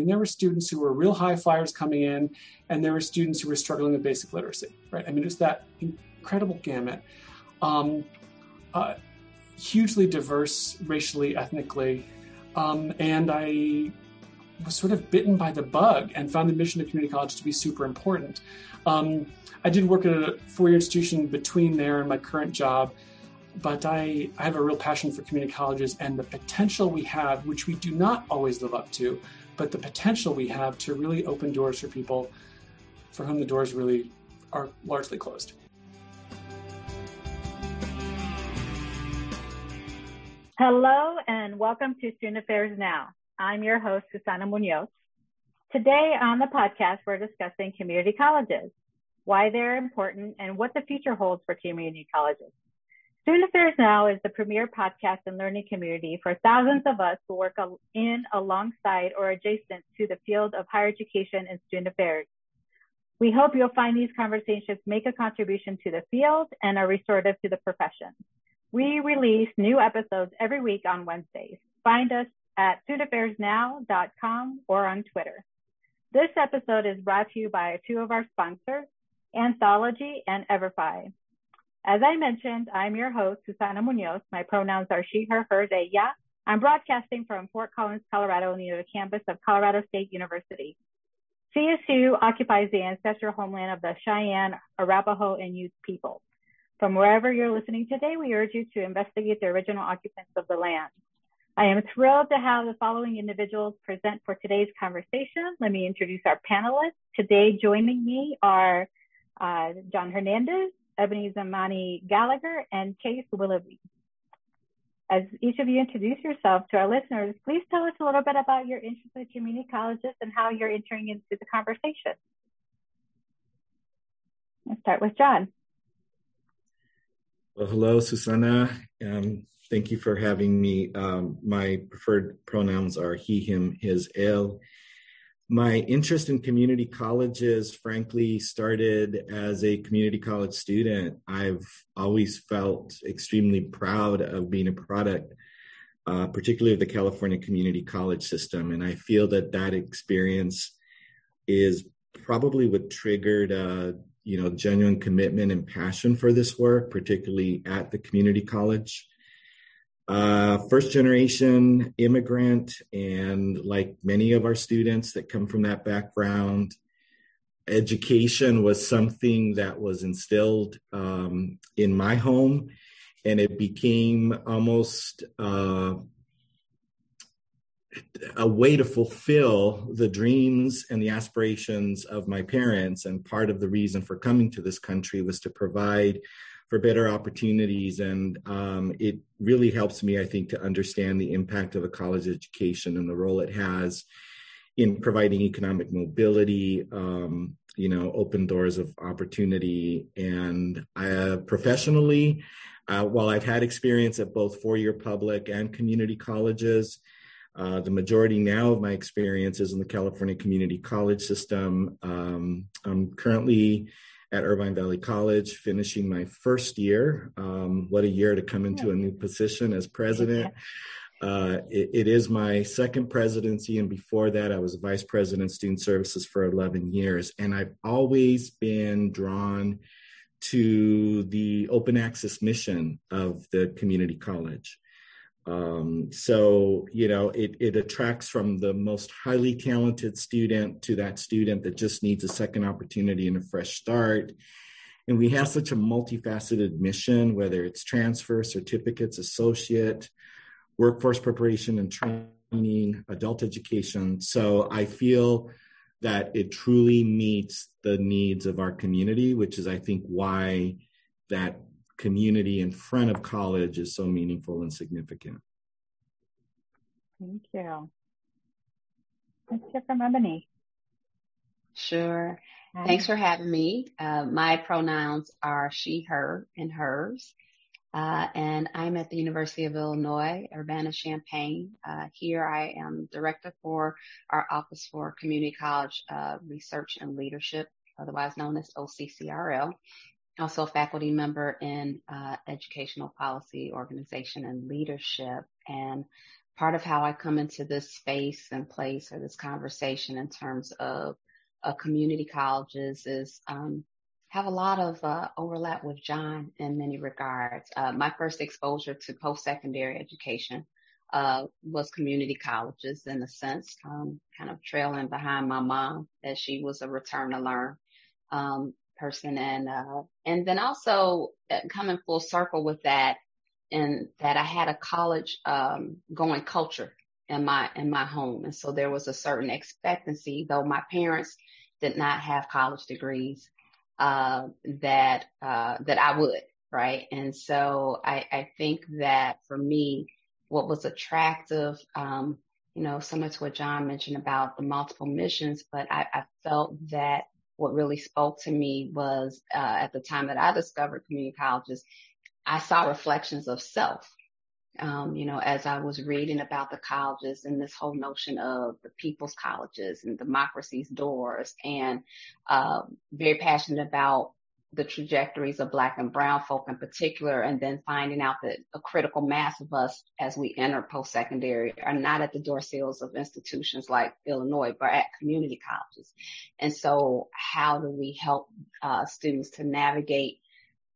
mean, there were students who were real high flyers coming in, and there were students who were struggling with basic literacy, right? I mean, it's that incredible gamut. Um, uh, hugely diverse racially, ethnically. Um, and I was sort of bitten by the bug and found the mission of community college to be super important. Um, I did work at a four year institution between there and my current job, but I, I have a real passion for community colleges and the potential we have, which we do not always live up to, but the potential we have to really open doors for people for whom the doors really are largely closed. Hello and welcome to Student Affairs Now. I'm your host, Susana Muñoz. Today on the podcast, we're discussing community colleges, why they're important, and what the future holds for community colleges. Student Affairs Now is the premier podcast and learning community for thousands of us who work in, alongside, or adjacent to the field of higher education and student affairs. We hope you'll find these conversations make a contribution to the field and are restorative to the profession. We release new episodes every week on Wednesdays. Find us at studentaffairsnow.com or on Twitter. This episode is brought to you by two of our sponsors, Anthology and Everfi. As I mentioned, I'm your host, Susana Muñoz. My pronouns are she, her, hers, ella. I'm broadcasting from Fort Collins, Colorado, near the campus of Colorado State University. CSU occupies the ancestral homeland of the Cheyenne, Arapaho, and Ute people. From wherever you're listening today, we urge you to investigate the original occupants of the land. I am thrilled to have the following individuals present for today's conversation. Let me introduce our panelists. Today joining me are uh, John Hernandez, Eboni Zamani Gallaher, and Case Willoughby. As each of you introduce yourself to our listeners, please tell us a little bit about your interest in community colleges and how you're entering into the conversation. Let's start with John. Well, hello, Susana. Um, thank you for having me. Um, my preferred pronouns are he, him, his, el. My interest in community colleges, frankly, started as a community college student. I've always felt extremely proud of being a product, uh, particularly of the California community college system. And I feel that that experience is probably what triggered uh, you know genuine commitment and passion for this work particularly at the community college uh, first generation immigrant and like many of our students that come from that background education was something that was instilled um, in my home and it became almost uh, a way to fulfill the dreams and the aspirations of my parents. And part of the reason for coming to this country was to provide for better opportunities. And um, it really helps me, I think, to understand the impact of a college education and the role it has in providing economic mobility, um, you know, open doors of opportunity. And I, uh, professionally, uh, while I've had experience at both four year public and community colleges, uh, the majority now of my experience is in the California Community College system. Um, I'm currently at Irvine Valley College, finishing my first year. Um, what a year to come into a new position as president. Uh, it, it is my second presidency, and before that, I was vice president student services for 11 years. And I've always been drawn to the open access mission of the community college. Um, so, you know, it, it attracts from the most highly talented student to that student that just needs a second opportunity and a fresh start. And we have such a multifaceted mission, whether it's transfer, certificates, associate, workforce preparation and training, adult education. So I feel that it truly meets the needs of our community, which is, I think, why that community in front of college is so meaningful and significant. Thank you. Let's hear from Eboni. Sure. Hi. Thanks for having me. Uh, my pronouns are she, her, and hers. Uh, and I'm at the University of Illinois, Urbana-Champaign. Uh, here I am director for our Office for Community College uh, Research and Leadership, otherwise known as OCCRL also a faculty member in uh, educational policy, organization, and leadership. And part of how I come into this space and place or this conversation in terms of uh, community colleges is um, have a lot of uh, overlap with John in many regards. Uh, my first exposure to post-secondary education uh, was community colleges in a sense, um, kind of trailing behind my mom as she was a return to learn um, person, and uh, and then also uh, coming full circle with that, and that I had a college um, going culture in my in my home, and so there was a certain expectancy, though my parents did not have college degrees uh, that uh, that I would, right? And so I, I think that for me, what was attractive, um, you know, similar to what John mentioned about the multiple missions, but I, I felt that what really spoke to me was uh, at the time that I discovered community colleges, I saw reflections of self um, you know, as I was reading about the colleges and this whole notion of the people's colleges and democracy's doors and, uh, very passionate about the trajectories of black and brown folk in particular, and then finding out that a critical mass of us as we enter post-secondary are not at the door sills of institutions like Illinois, but at community colleges. And so how do we help uh, students to navigate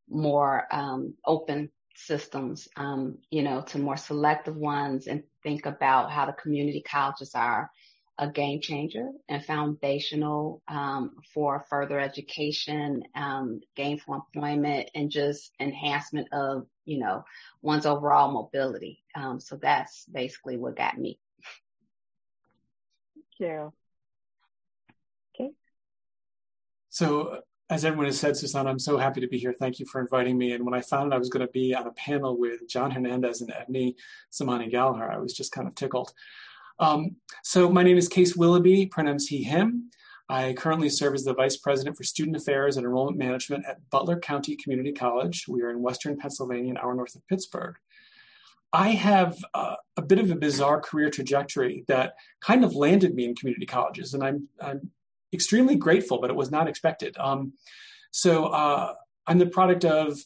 more um, open systems, um, you know, to more selective ones and think about how the community colleges are a game changer and foundational um, for further education, um, gainful employment, and just enhancement of, you know, one's overall mobility. Um, so that's basically what got me. Thank you. Okay. So as everyone has said, Susana, I'm so happy to be here. Thank you for inviting me. And when I found out I was going to be on a panel with John Hernandez and Eboni Zamani Gallaher, I was just kind of tickled. Um, so my name is Case Willoughby, pronouns he, him. I currently serve as the Vice President for Student Affairs and Enrollment Management at Butler County Community College. We are in Western Pennsylvania, an hour north of Pittsburgh. I have uh, a bit of a bizarre career trajectory that kind of landed me in community colleges, and I'm, I'm extremely grateful, but it was not expected. Um, so uh, I'm the product of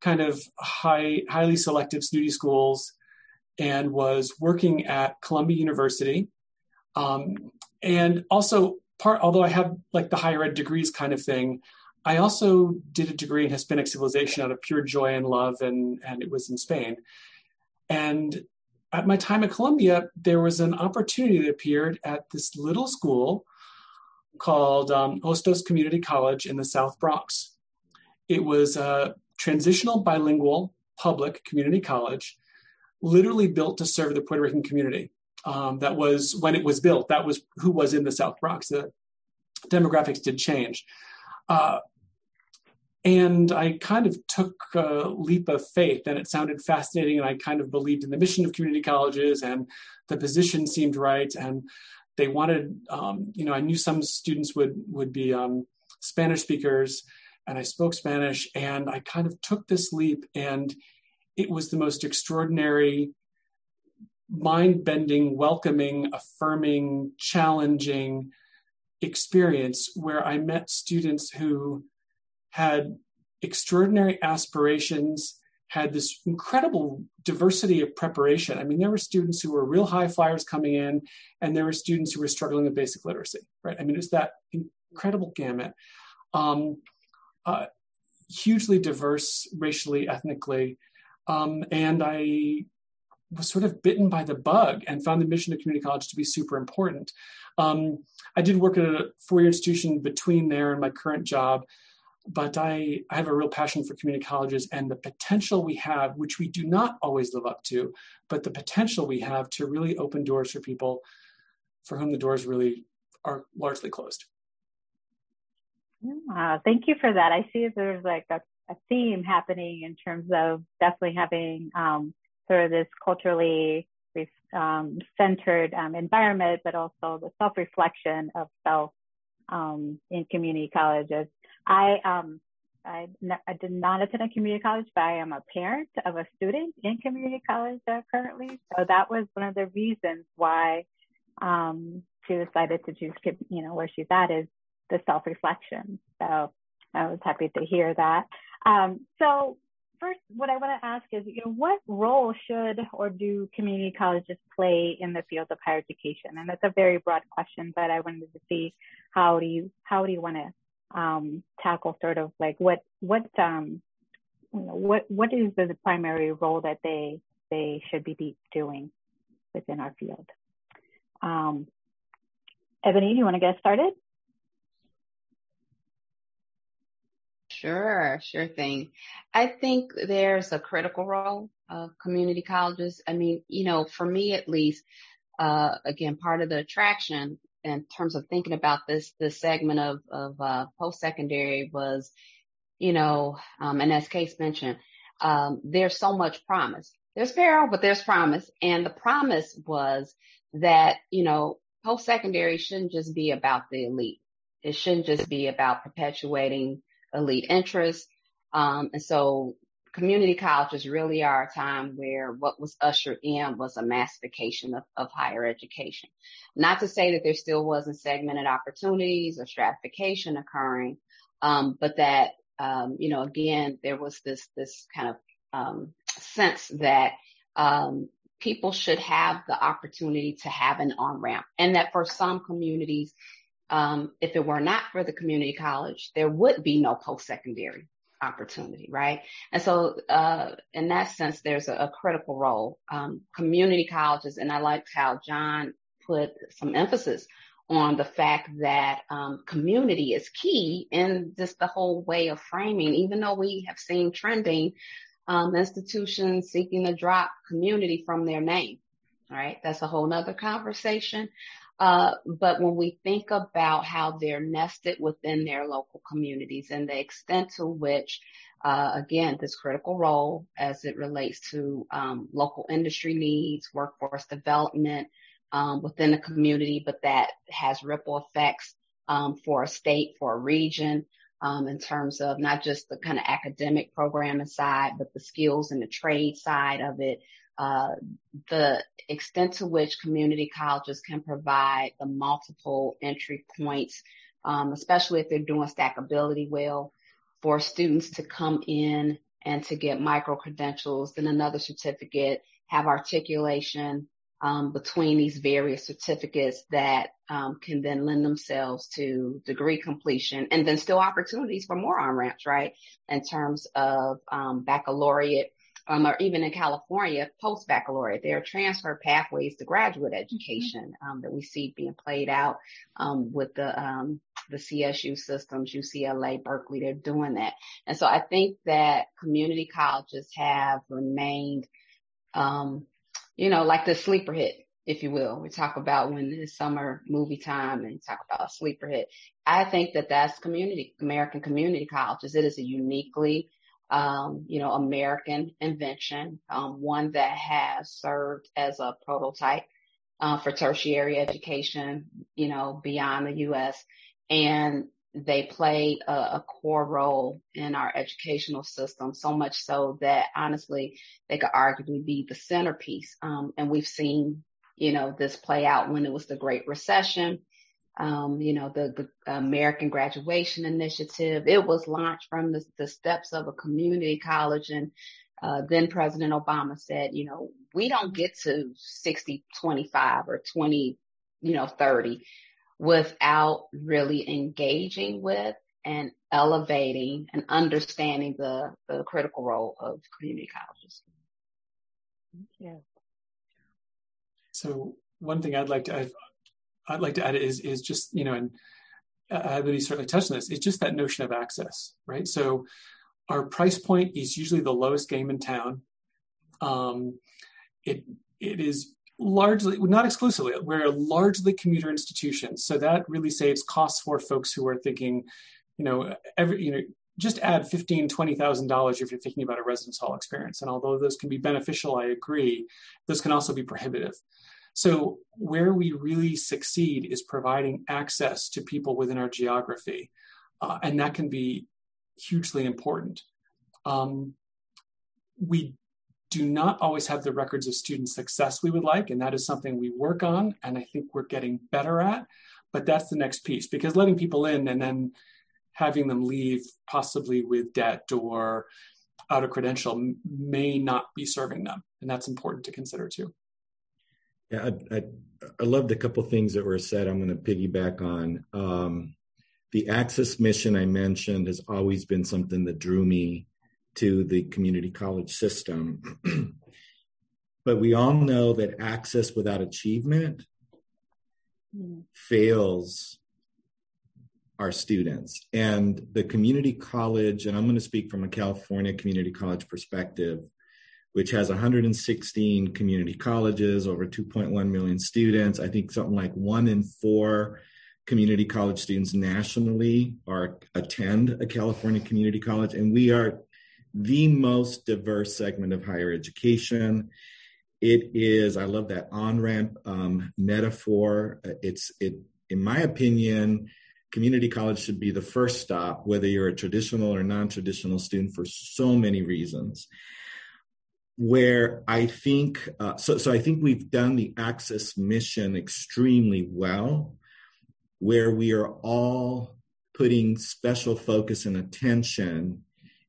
kind of high, highly selective snooty schools and was working at Columbia University. Um, and also part, although I have like the higher ed degrees kind of thing, I also did a degree in Hispanic civilization out of pure joy and love, and, and it was in Spain. And at my time at Columbia, there was an opportunity that appeared at this little school called um, Hostos Community College in the South Bronx. It was a transitional bilingual public community college, literally built to serve the Puerto Rican community. Um, that was when it was built. That was who was in the South Bronx. The demographics did change. Uh, and I kind of took a leap of faith, and it sounded fascinating. And I kind of believed in the mission of community colleges, and the position seemed right. And they wanted, um, you know, I knew some students would would be um, Spanish speakers, and I spoke Spanish, and I kind of took this leap, and it was the most extraordinary, mind-bending, welcoming, affirming, challenging experience where I met students who had extraordinary aspirations had this incredible diversity of preparation. I mean, there were students who were real high flyers coming in, and there were students who were struggling with basic literacy, right? I mean, it's that incredible gamut. Um, uh, hugely diverse racially, ethnically. Um, and I was sort of bitten by the bug and found the mission of community college to be super important. Um, I did work at a four year institution between there and my current job but I, I have a real passion for community colleges and the potential we have, which we do not always live up to, but the potential we have to really open doors for people for whom the doors really are largely closed. Uh, thank you for that. I see there's like a, a theme happening in terms of definitely having um, sort of this culturally um, centered um, environment, but also the self reflection of self um, in community colleges. I um I, I did not attend a community college, but I am a parent of a student in community college uh, currently. So that was one of the reasons why um, she decided to choose, you know, where she's at is the self-reflection. So I was happy to hear that. Um, so first, what I want to ask is, you know, what role should or do community colleges play in the field of higher education? And that's a very broad question, but I wanted to see how do you how do you want to um, tackle sort of like what what um, you know, what what is the primary role that they they should be doing within our field? Um, Eboni, do you want to get started? Sure, sure thing. I think there's a critical role of community colleges. I mean, you know, for me at least, uh, again, part of the attraction in terms of thinking about this, this segment of, of, uh, post-secondary was, you know, um, and as Case mentioned, um, there's so much promise. There's peril, but there's promise. And the promise was that, you know, post-secondary shouldn't just be about the elite. It shouldn't just be about perpetuating elite interests. Um, and so community colleges really are a time where what was ushered in was a massification of, of higher education. Not to say that there still wasn't segmented opportunities or stratification occurring, um, but that, um, you know, again, there was this, this kind of, um, sense that, um, people should have the opportunity to have an on ramp and that for some communities, um, if it were not for the community college, there would be no post-secondary opportunity, right? And so, uh, in that sense, there's a, a critical role. Um, community colleges, and I liked how John put some emphasis on the fact that um, community is key in just the whole way of framing, even though we have seen trending um, institutions seeking to drop community from their name. Right. That's a whole nother conversation. Uh, but when we think about how they're nested within their local communities and the extent to which, uh, again, this critical role as it relates to um, local industry needs, workforce development um, within the community, but that has ripple effects um, for a state, for a region, um, in terms of not just the kind of academic programming side, but the skills and the trade side of it, the extent to which community colleges can provide the multiple entry points, um, especially if they're doing stackability well, for students to come in and to get micro credentials, then another certificate, have articulation um, between these various certificates that um, can then lend themselves to degree completion and then still opportunities for more on ramps, right? In terms of um, baccalaureate um, or even in California, post baccalaureate, there are transfer pathways to graduate mm-hmm. education um, that we see being played out um, with the um, the CSU systems, UCLA, Berkeley. They're doing that, and so I think that community colleges have remained, um, you know, like the sleeper hit. If you will, we talk about when it's summer movie time and talk about sleeper hit. I think that that's community, American community colleges. It is a uniquely um, you know, American invention, um, one that has served as a prototype uh, for tertiary education, you know, beyond the U.S. And they play a, a, core role in our educational system, so much so that honestly, they could arguably be the centerpiece. Um, and we've seen, you know, this play out when it was the Great Recession um, you know, the, the, American Graduation Initiative. It was launched from the, the steps of a community college. And uh, then President Obama said, you know, we don't get to 60, 25 or 20, you know, 30 without really engaging with and elevating and understanding the, the critical role of community colleges. Yeah. So one thing I'd like to, I've, I'd like to add is is just you know, and I really certainly touched on this. It's just that notion of access, right? So our price point is usually the lowest game in town. Um, it it is largely not exclusively we're largely commuter institutions so that really saves costs for folks who are thinking you know every you know just add fifteen twenty thousand dollars if you're thinking about a residence hall experience and although those can be beneficial i agree those can also be prohibitive so, where we really succeed is providing access to people within our geography, uh, and that can be hugely important. Um, we do not always have the records of student success we would like, and that is something we work on, and I think we're getting better at. But that's the next piece because letting people in and then having them leave possibly with debt or out of credential may not be serving them, and that's important to consider too. Yeah, I, I, I loved a couple things that were said. I'm going to piggyback on. Um, the access mission I mentioned has always been something that drew me to the community college system. but we all know that access without achievement mm. fails our students. And the community college, and I'm going to speak from a California community college perspective, which has 116 community colleges, over 2.1 million students. I think something like one in four community college students nationally are attend a California community college, and we are the most diverse segment of higher education. It is, I love that on ramp um, metaphor. It's, it, in my opinion, community college should be the first stop, whether you're a traditional or non traditional student, for so many reasons. Where I think, uh, so, so I think we've done the access mission extremely well, where we are all putting special focus and attention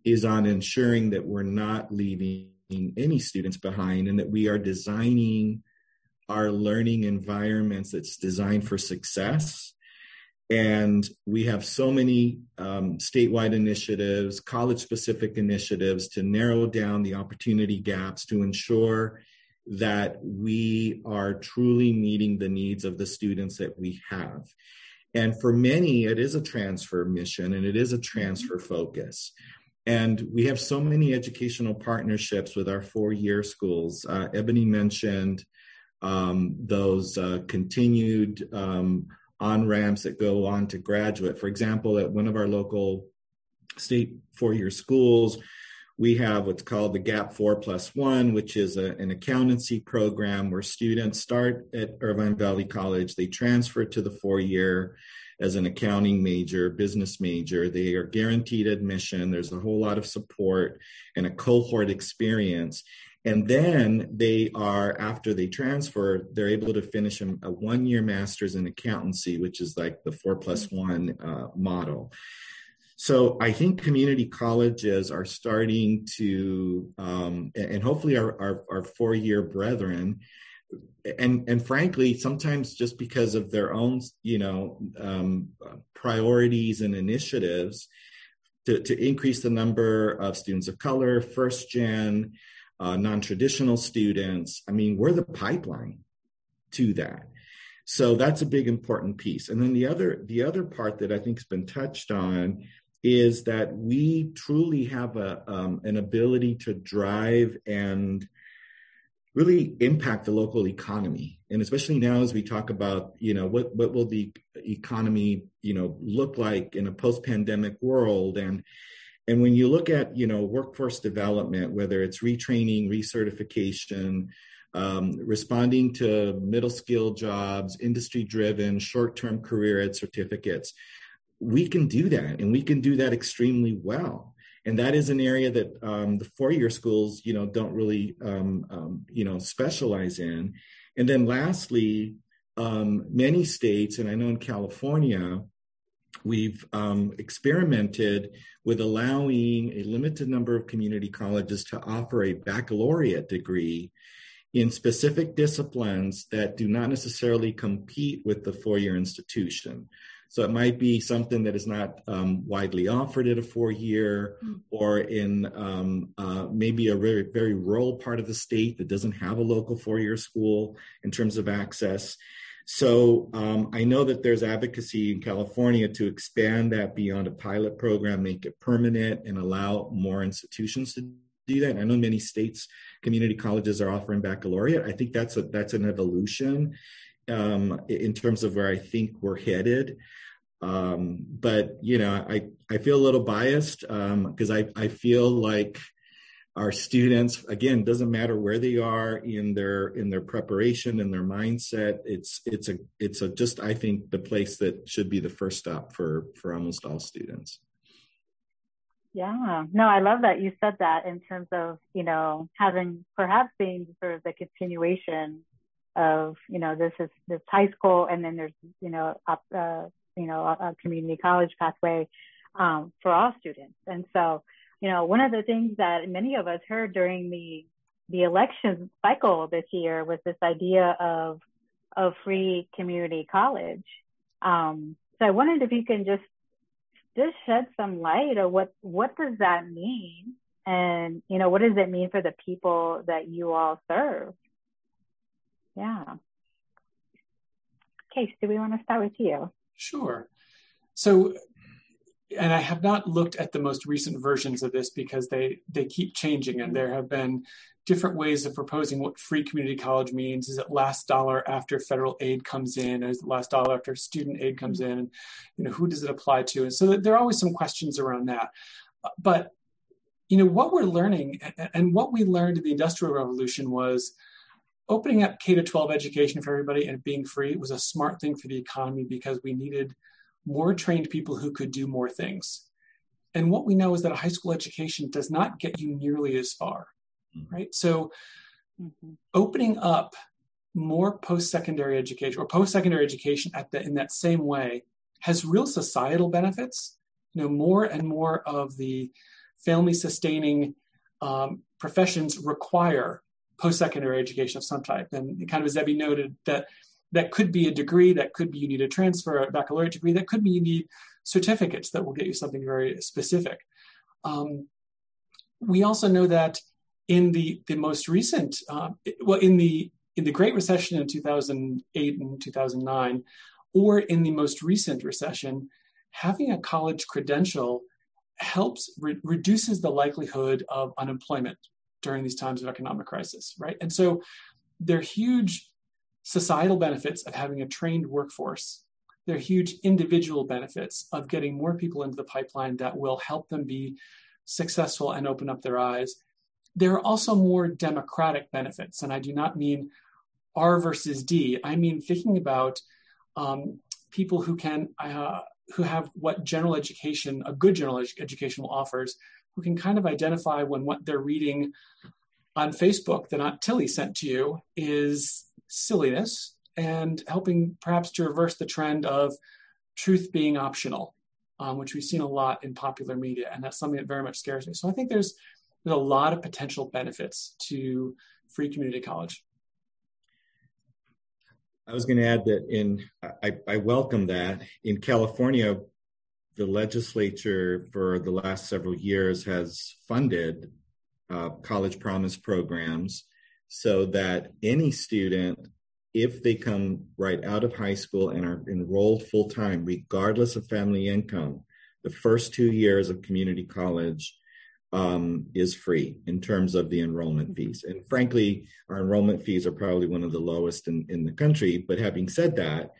is on ensuring that we're not leaving any students behind and that we are designing our learning environments that's designed for success and we have so many um, statewide initiatives, college specific initiatives to narrow down the opportunity gaps to ensure that we are truly meeting the needs of the students that we have. And for many, it is a transfer mission and it is a transfer focus. And we have so many educational partnerships with our four year schools. Uh, Eboni mentioned um, those uh, continued um, on ramps that go on to graduate. For example, at one of our local state four year schools, we have what's called the Gap 4 Plus 1, which is a, an accountancy program where students start at Irvine Valley College, they transfer to the four year as an accounting major, business major. They are guaranteed admission. There's a whole lot of support and a cohort experience. And then they are, after they transfer, they're able to finish a, a one year master's in accountancy, which is like the four plus one uh, model. So I think community colleges are starting to, um, and hopefully our, our, our four year brethren, and and frankly, sometimes just because of their own, you know, um, priorities and initiatives, to, to increase the number of students of color, first gen, uh, non-traditional students. I mean, we're the pipeline to that. So that's a big important piece. And then the other the other part that I think has been touched on is that we truly have a um, an ability to drive and really impact the local economy and especially now as we talk about you know what what will the economy you know look like in a post pandemic world and and when you look at, you know, workforce development, whether it's retraining, recertification, um, responding to middle skill jobs, industry driven, short term career ed certificates, we can do that and we can do that extremely well. And that is an area that um, the four year schools, you know, don't really, um, um, you know, specialize in. And then lastly, um, many states, and I know in California, we've um, experimented with allowing a limited number of community colleges to offer a baccalaureate degree in specific disciplines that do not necessarily compete with the four year institution. So it might be something that is not um, widely offered at a four year mm. or in um, uh, maybe a very, very rural part of the state that doesn't have a local four year school in terms of access. So um, I know that there's advocacy in California to expand that beyond a pilot program, make it permanent, and allow more institutions to do that. I know many states, community colleges are offering baccalaureate. I think that's a that's an evolution um, in terms of where I think we're headed. Um, but you know, I I feel a little biased because um, I I feel like our students again doesn't matter where they are in their in their preparation and their mindset it's it's a it's a just i think the place that should be the first stop for for almost all students. Yeah. No i love that you said that in terms of you know having perhaps being sort of the continuation of you know this is this high school and then there's you know up uh, you know a, a community college pathway um, for all students. And so you know, one of the things that many of us heard during the the election cycle this year was this idea of of free community college. Um, so I wondered if you can just just shed some light of what what does that mean, and you know, what does it mean for the people that you all serve? Yeah. Case, do we want to start with you? Sure. So and I have not looked at the most recent versions of this because they they keep changing and there have been different ways of proposing what free community college means. Is it last dollar after federal aid comes in? Is it last dollar after student aid comes mm-hmm. in? And you know who does it apply to? And so there are always some questions around that. Uh, but you know what we're learning and what we learned in the industrial revolution was opening up K to 12 education for everybody and being free was a smart thing for the economy because we needed more trained people who could do more things. And what we know is that a high school education does not get you nearly as far, mm-hmm. right? So mm-hmm. opening up more post-secondary education or post-secondary education at the, in that same way has real societal benefits. You know, more and more of the family sustaining um, professions require post-secondary education of some type. And kind of as Debbie noted, that that could be a degree, that could be you need a transfer, a baccalaureate degree, that could be you need certificates that will get you something very specific. Um, we also know that in the the most recent, uh, well, in the in the Great Recession in 2008 and 2009, or in the most recent recession, having a college credential helps re- reduces the likelihood of unemployment during these times of economic crisis, right? And so they're huge societal benefits of having a trained workforce. There are huge individual benefits of getting more people into the pipeline that will help them be successful and open up their eyes. There are also more democratic benefits, and I do not mean R versus D. I mean thinking about um, people who can uh, who have what general education, a good general ed- education offers, who can kind of identify when what they're reading on Facebook that Aunt Tilly sent to you is silliness and helping perhaps to reverse the trend of truth being optional, um, which we've seen a lot in popular media, and that's something that very much scares me. So I think there's there's a lot of potential benefits to free community college. I was going to add that in I, I welcome that in California, the legislature for the last several years has funded uh, college promise programs so that any student, if they come right out of high school and are enrolled full time, regardless of family income, the first two years of community college um, is free in terms of the enrollment fees. And frankly, our enrollment fees are probably one of the lowest in, in the country. But having said that,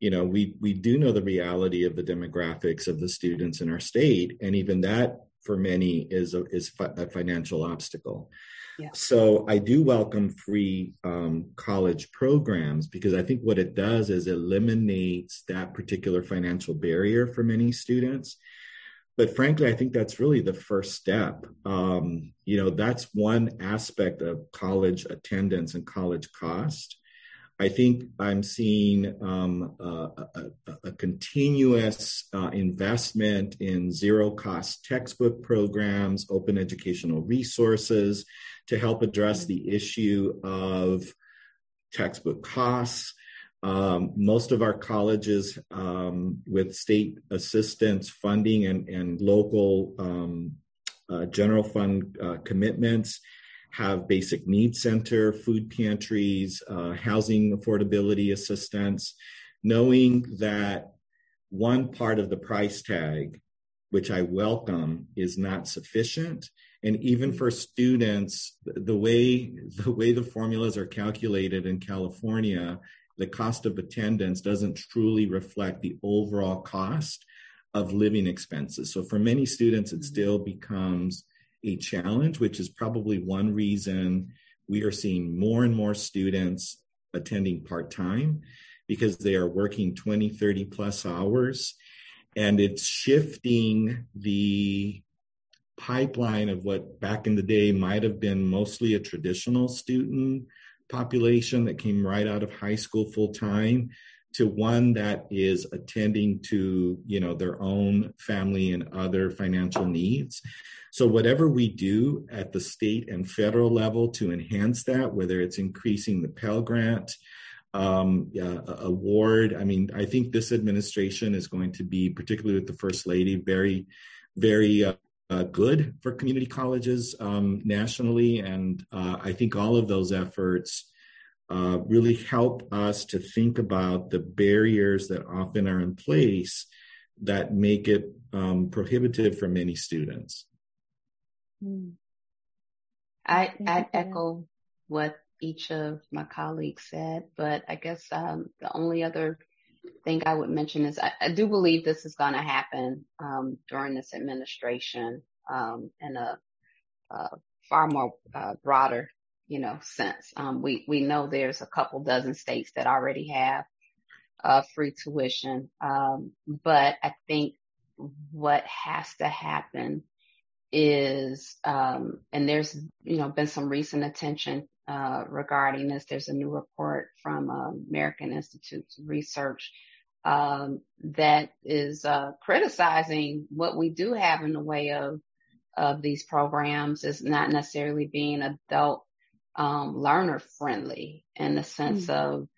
you know, we we do know the reality of the demographics of the students in our state, and even that for many is a, is a financial obstacle. So I do welcome free um, college programs because I think what it does is eliminates that particular financial barrier for many students. But frankly, I think that's really the first step. Um, you know, that's one aspect of college attendance and college cost. I think I'm seeing um, a, a, a, continuous uh, investment in zero cost textbook programs, open educational resources to help address the issue of textbook costs. Um, most of our colleges, um, with state assistance funding and, and local um, uh, general fund uh, commitments, have basic needs center, food pantries, uh, housing affordability assistance, knowing that one part of the price tag, which I welcome, is not sufficient. And even for students, the way the way the formulas are calculated in California, the cost of attendance doesn't truly reflect the overall cost of living expenses. So for many students, it mm-hmm. still becomes a challenge, which is probably one reason we are seeing more and more students attending part time because they are working 20, 30 plus hours. And it's shifting the pipeline of what back in the day might have been mostly a traditional student population that came right out of high school full time to one that is attending to you know their own family and other financial needs. So whatever we do at the state and federal level to enhance that whether it's increasing the pell grant um, uh, award i mean i think this administration is going to be particularly with the first lady very very uh, uh, good for community colleges um, nationally and uh, i think all of those efforts uh, really help us to think about the barriers that often are in place that make it um, prohibitive for many students. Hmm. I, I echo what each of my colleagues said, but I guess um, the only other thing I would mention is I, I do believe this is going to happen um, during this administration um, in a, a far more uh, broader you know, sense. Um, we, we know there's a couple dozen states that already have uh, free tuition. Um, but I think what has to happen is, um, and there's, you know, been some recent attention, uh, regarding this. There's a new report from uh, American Institute of Research, um, that is, uh, criticizing what we do have in the way of, of these programs is not necessarily being adult um, learner friendly in the sense mm-hmm. of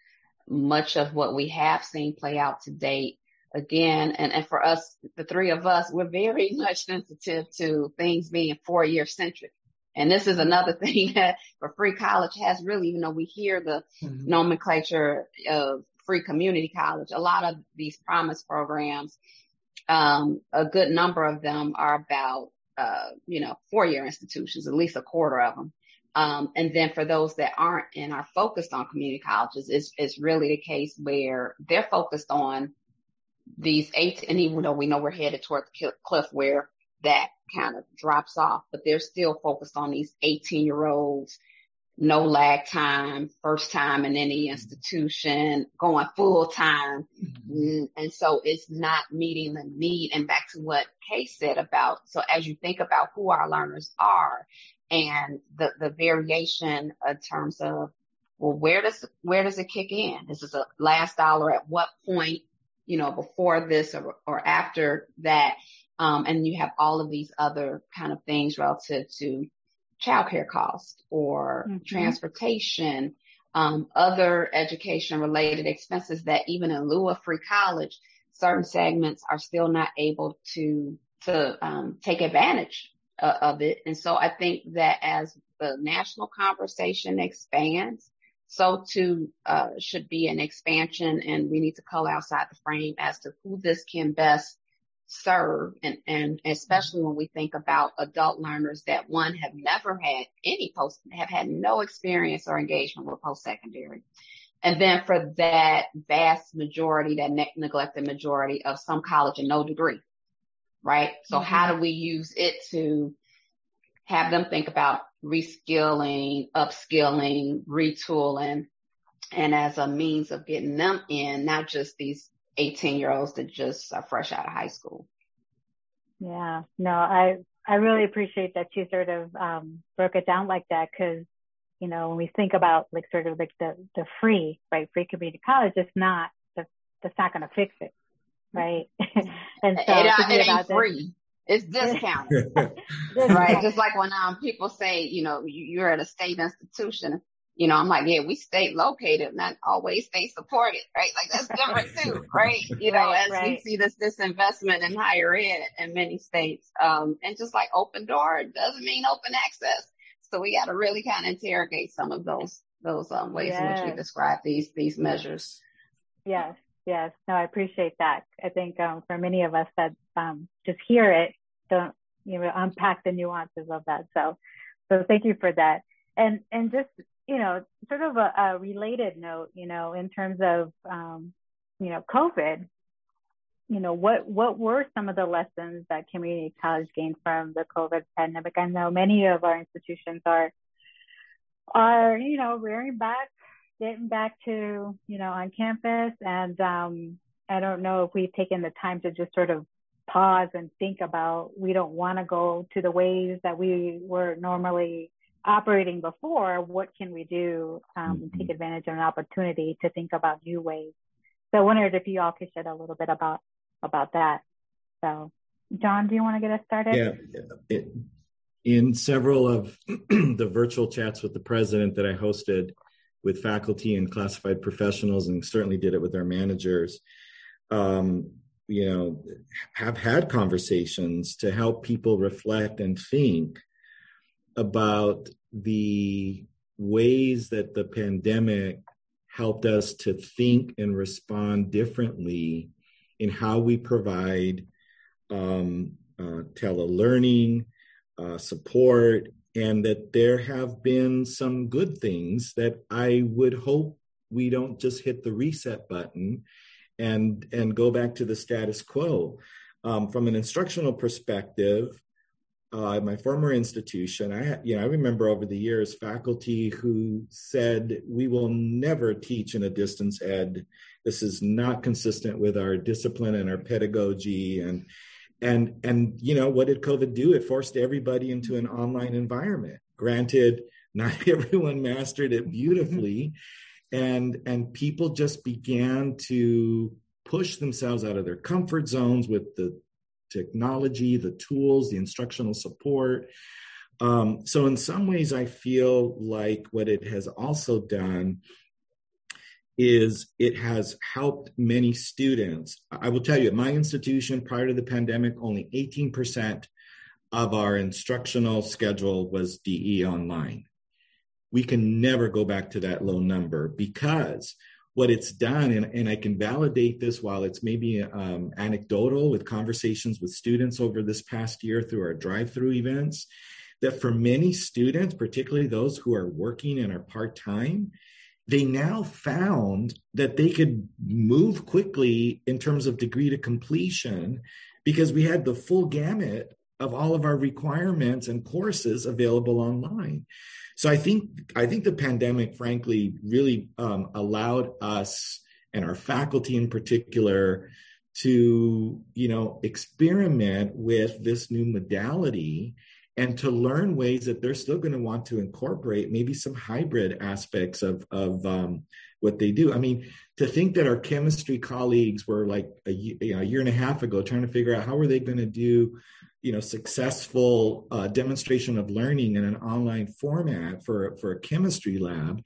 much of what we have seen play out to date. Again, and, and for us, the three of us, we're very much sensitive to things being four year centric. And this is another thing that for free college has really, even though we hear the mm-hmm. nomenclature of free community college, a lot of these promise programs, um, a good number of them are about, uh, you know, four year institutions, at least a quarter of them. Um, and then for those that aren't and are focused on community colleges, it's, it's really the case where they're focused on these eight, and even though we know we're headed toward the cliff where that kind of drops off, but they're still focused on these 18 year olds, no lag time, first time in any institution, going full time. Mm-hmm. And so it's not meeting the need. And back to what Kay said about, so as you think about who our learners are, and the, the variation in terms of, well, where does, where does it kick in? This is a last dollar at what point, you know, before this or, or after that. Um, and you have all of these other kind of things relative to childcare costs or mm-hmm. transportation, um, other education related expenses that even in lieu of free college, certain segments are still not able to, to, um, take advantage uh, of it. And so I think that as the national conversation expands, so too uh, should be an expansion, and we need to color outside the frame as to who this can best serve, and and especially when we think about adult learners that one have never had any post, have had no experience or engagement with post secondary. And then for that vast majority, that ne- neglected majority of some college and no degree, right? So mm-hmm. how do we use it to have them think about reskilling, upskilling, retooling, and as a means of getting them in, not just these 18 year olds that just are fresh out of high school. Yeah, no, I, I really appreciate that you sort of, um, broke it down like that because, you know, when we think about like sort of like the, the free, right, free community college, it's not, that's not going to fix it right? and so it, it ain't free. It's discounted, right? Just like when um people say, you know, you're at a state institution. You know, I'm like, yeah, we state located, not always state supported, right? Like that's different too, right? You know, right, as right. we see this disinvestment in higher ed in many states, um, and just like open door doesn't mean open access. So we got to really kind of interrogate some of those those um, ways yes. in which we describe these these measures. Yes, yes. No, I appreciate that. I think um, for many of us that um, just hear it, don't you know unpack the nuances of that. So, so thank you for that. And and just you know, sort of a, a related note, you know, in terms of um, you know COVID. You know, what what were some of the lessons that community college gained from the COVID pandemic? I know many of our institutions are are you know rearing back getting back to, you know, on campus. And um, I don't know if we've taken the time to just sort of pause and think about we don't want to go to the ways that we were normally operating before. What can we do um, mm-hmm. take advantage of an opportunity to think about new ways So I wondered if you all could shed a little bit about about that. So, John, do you want to get us started? Yeah. It, in several of the virtual chats with the president that I hosted with faculty and classified professionals, and certainly did it with our managers, um, you know, have had conversations to help people reflect and think about the ways that the pandemic helped us to think and respond differently in how we provide um, uh, telelearning, uh, support, and that there have been some good things that I would hope we don't just hit the reset button and and go back to the status quo. Um, from an instructional perspective, uh, my former institution, I you know I remember over the years faculty who said we will never teach in a distance ed. This is not consistent with our discipline and our pedagogy and and and you know what did COVID do? It forced everybody into an online environment. Granted, not everyone mastered it beautifully, and and people just began to push themselves out of their comfort zones with the technology, the tools, the instructional support. Um, so, in some ways, I feel like what it has also done is it has helped many students. I will tell you, at my institution prior to the pandemic, only 18% of our instructional schedule was DE online. We can never go back to that low number because what it's done, and, and I can validate this while it's maybe um, anecdotal with conversations with students over this past year through our drive through events, that for many students, particularly those who are working and are part time, they now found that they could move quickly in terms of degree to completion because we had the full gamut of all of our requirements and courses available online. So I think I think the pandemic, frankly, really um, allowed us and our faculty in particular to you know experiment with this new modality and to learn ways that they're still going to want to incorporate maybe some hybrid aspects of of um, what they do. I mean, to think that our chemistry colleagues were like a, you know, a year and a half ago trying to figure out how are they going to do you know successful uh, demonstration of learning in an online format for for a chemistry lab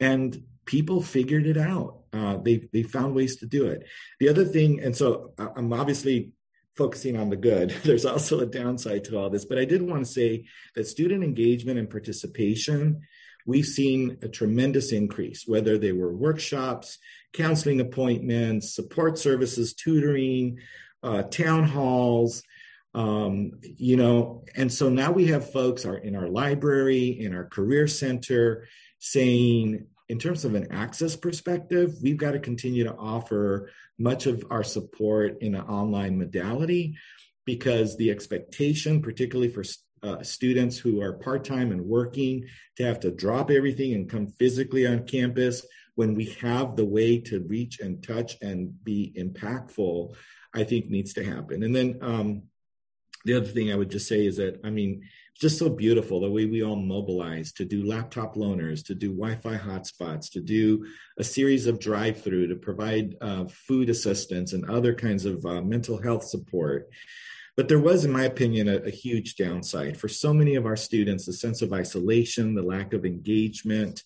and people figured it out uh, they they found ways to do it the other thing and so i'm obviously focusing on the good. There's also a downside to all this but i did want to say that student engagement and participation we've seen a tremendous increase whether they were workshops counseling appointments support services tutoring uh, town halls um, you know and so now we have folks are in our library in our career center saying in terms of an access perspective we've got to continue to offer much of our support in an online modality because the expectation particularly for uh, students who are part-time and working to have to drop everything and come physically on campus when we have the way to reach and touch and be impactful i think needs to happen. And then um, the other thing I would just say is that, I mean, just so beautiful the way we all mobilize to do laptop loaners, to do Wi Fi hotspots, to do a series of drive through, to provide uh, food assistance and other kinds of uh, mental health support. But there was, in my opinion, a, a, huge downside. For so many of our students, the sense of isolation, the lack of engagement,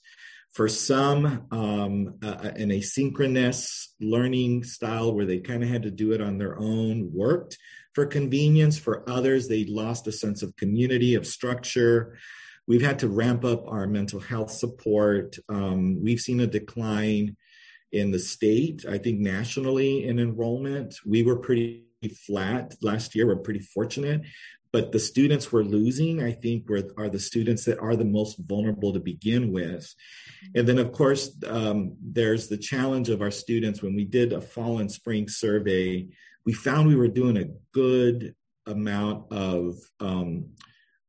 for some, um, uh, an asynchronous learning style where they kind of had to do it on their own worked for convenience. For others, they lost a sense of community, of structure. We've had to ramp up our mental health support. Um, we've seen a decline in the state, I think nationally in enrollment. We were pretty flat last year. We're pretty fortunate. But the students we're losing, I think, were, are the students that are the most vulnerable to begin with. And then, of course, um, there's the challenge of our students. When we did a fall and spring survey, we found we were doing a good amount of um,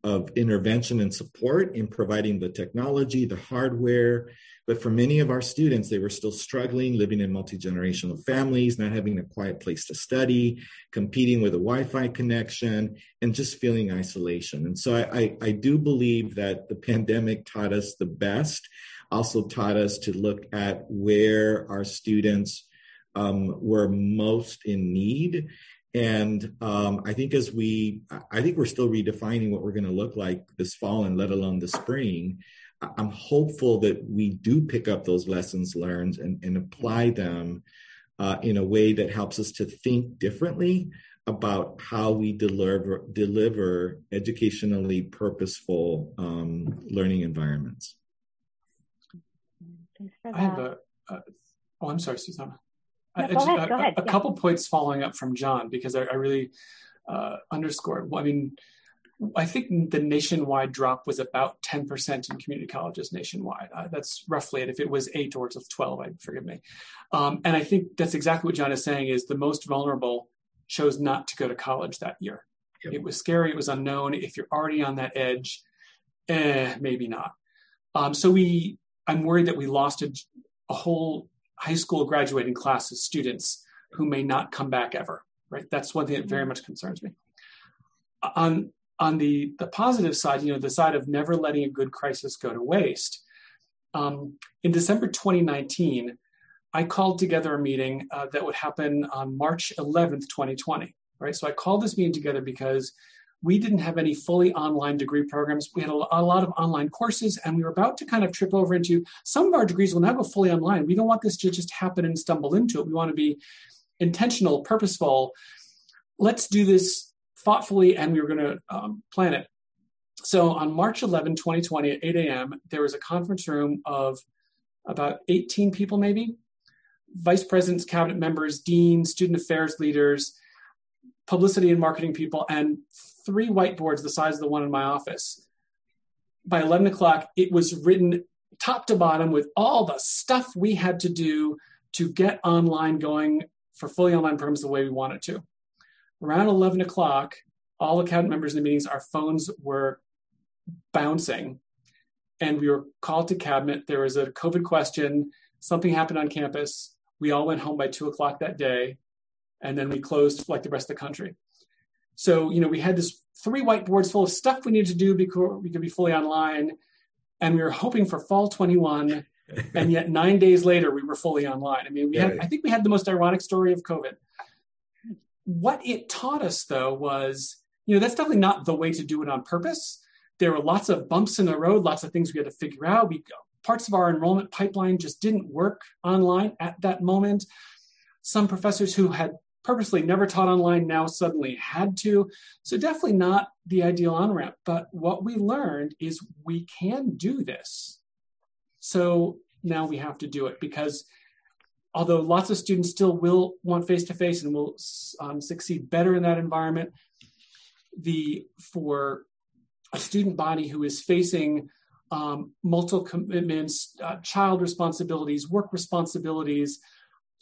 of intervention and support in providing the technology, the hardware. But for many of our students, they were still struggling, living in multi generational families, not having a quiet place to study, competing with a Wi Fi connection, and just feeling isolation. And so I, I, I do believe that the pandemic taught us the best, also taught us to look at where our students um, were most in need. And um, I think as we, I think we're still redefining what we're going to look like this fall and let alone the spring. I'm hopeful that we do pick up those lessons learned and, and apply them uh, in a way that helps us to think differently about how we deliver deliver educationally purposeful um, learning environments. I have a, a oh, I'm sorry, Susana. No, go ahead, go ahead. A, a yeah. couple points following up from John because I, I really uh, underscored. Well, I mean, I think the nationwide drop was about 10% in community colleges nationwide. Uh, that's roughly it. If it was eight or it's 12, I forgive me. Um, and I think that's exactly what John is saying is the most vulnerable chose not to go to college that year. Yep. It was scary. It was unknown. If you're already on that edge, eh, maybe not. Um, so we, I'm worried that we lost a, a whole high school graduating class of students who may not come back ever. Right. That's one thing that very mm-hmm. much concerns me. On on the the positive side, you know, the side of never letting a good crisis go to waste. Um, in December 2019, I called together a meeting uh, that would happen on March 11th, 2020. Right. So I called this meeting together because we didn't have any fully online degree programs. We had a, a, lot of online courses, and we were about to kind of trip over into some of our degrees will now go fully online. We don't want this to just happen and stumble into it. We want to be intentional, purposeful. Let's do this thoughtfully, and we were going to um, plan it. So on March 11, 2020, at 8 a.m., there was a conference room of about 18 people, maybe vice presidents, cabinet members, deans, student affairs leaders, publicity and marketing people, and three whiteboards the size of the one in my office. By 11 o'clock, it was written top to bottom with all the stuff we had to do to get online going for fully online programs the way we wanted to. Around 11 o'clock, all the cabinet members in the meetings, our phones were bouncing. And we were called to cabinet. There was a COVID question. Something happened on campus. We all went home by two o'clock that day. And then we closed like the rest of the country. So, you know, we had this three whiteboards full of stuff we needed to do because we could be fully online. And we were hoping for fall 21. and yet nine days later, we were fully online. I mean, we had, I think we had the most ironic story of COVID. What it taught us, though, was, you know, that's definitely not the way to do it on purpose. There were lots of bumps in the road, lots of things we had to figure out. We parts of our enrollment pipeline just didn't work online at that moment. Some professors who had purposely never taught online now suddenly had to. So definitely not the ideal on ramp. But what we learned is we can do this. So now we have to do it because although lots of students still will want face to face and will um, succeed better in that environment, the for a student body who is facing um, multiple commitments, uh, child responsibilities, work responsibilities,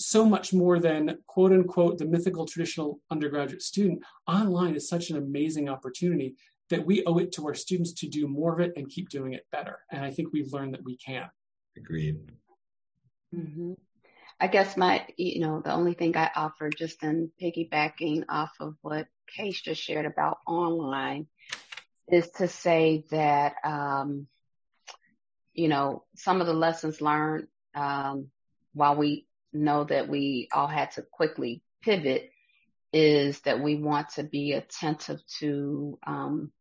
so much more than quote unquote the mythical traditional undergraduate student. Online is such an amazing opportunity that we owe it to our students to do more of it and keep doing it better. And I think we've learned that we can. Agreed. Mm-hmm. I guess my, you know, the only thing I offer just in piggybacking off of what Case just shared about online is to say that, um, you know, some of the lessons learned, um, while we know that we all had to quickly pivot is that we want to be attentive to um,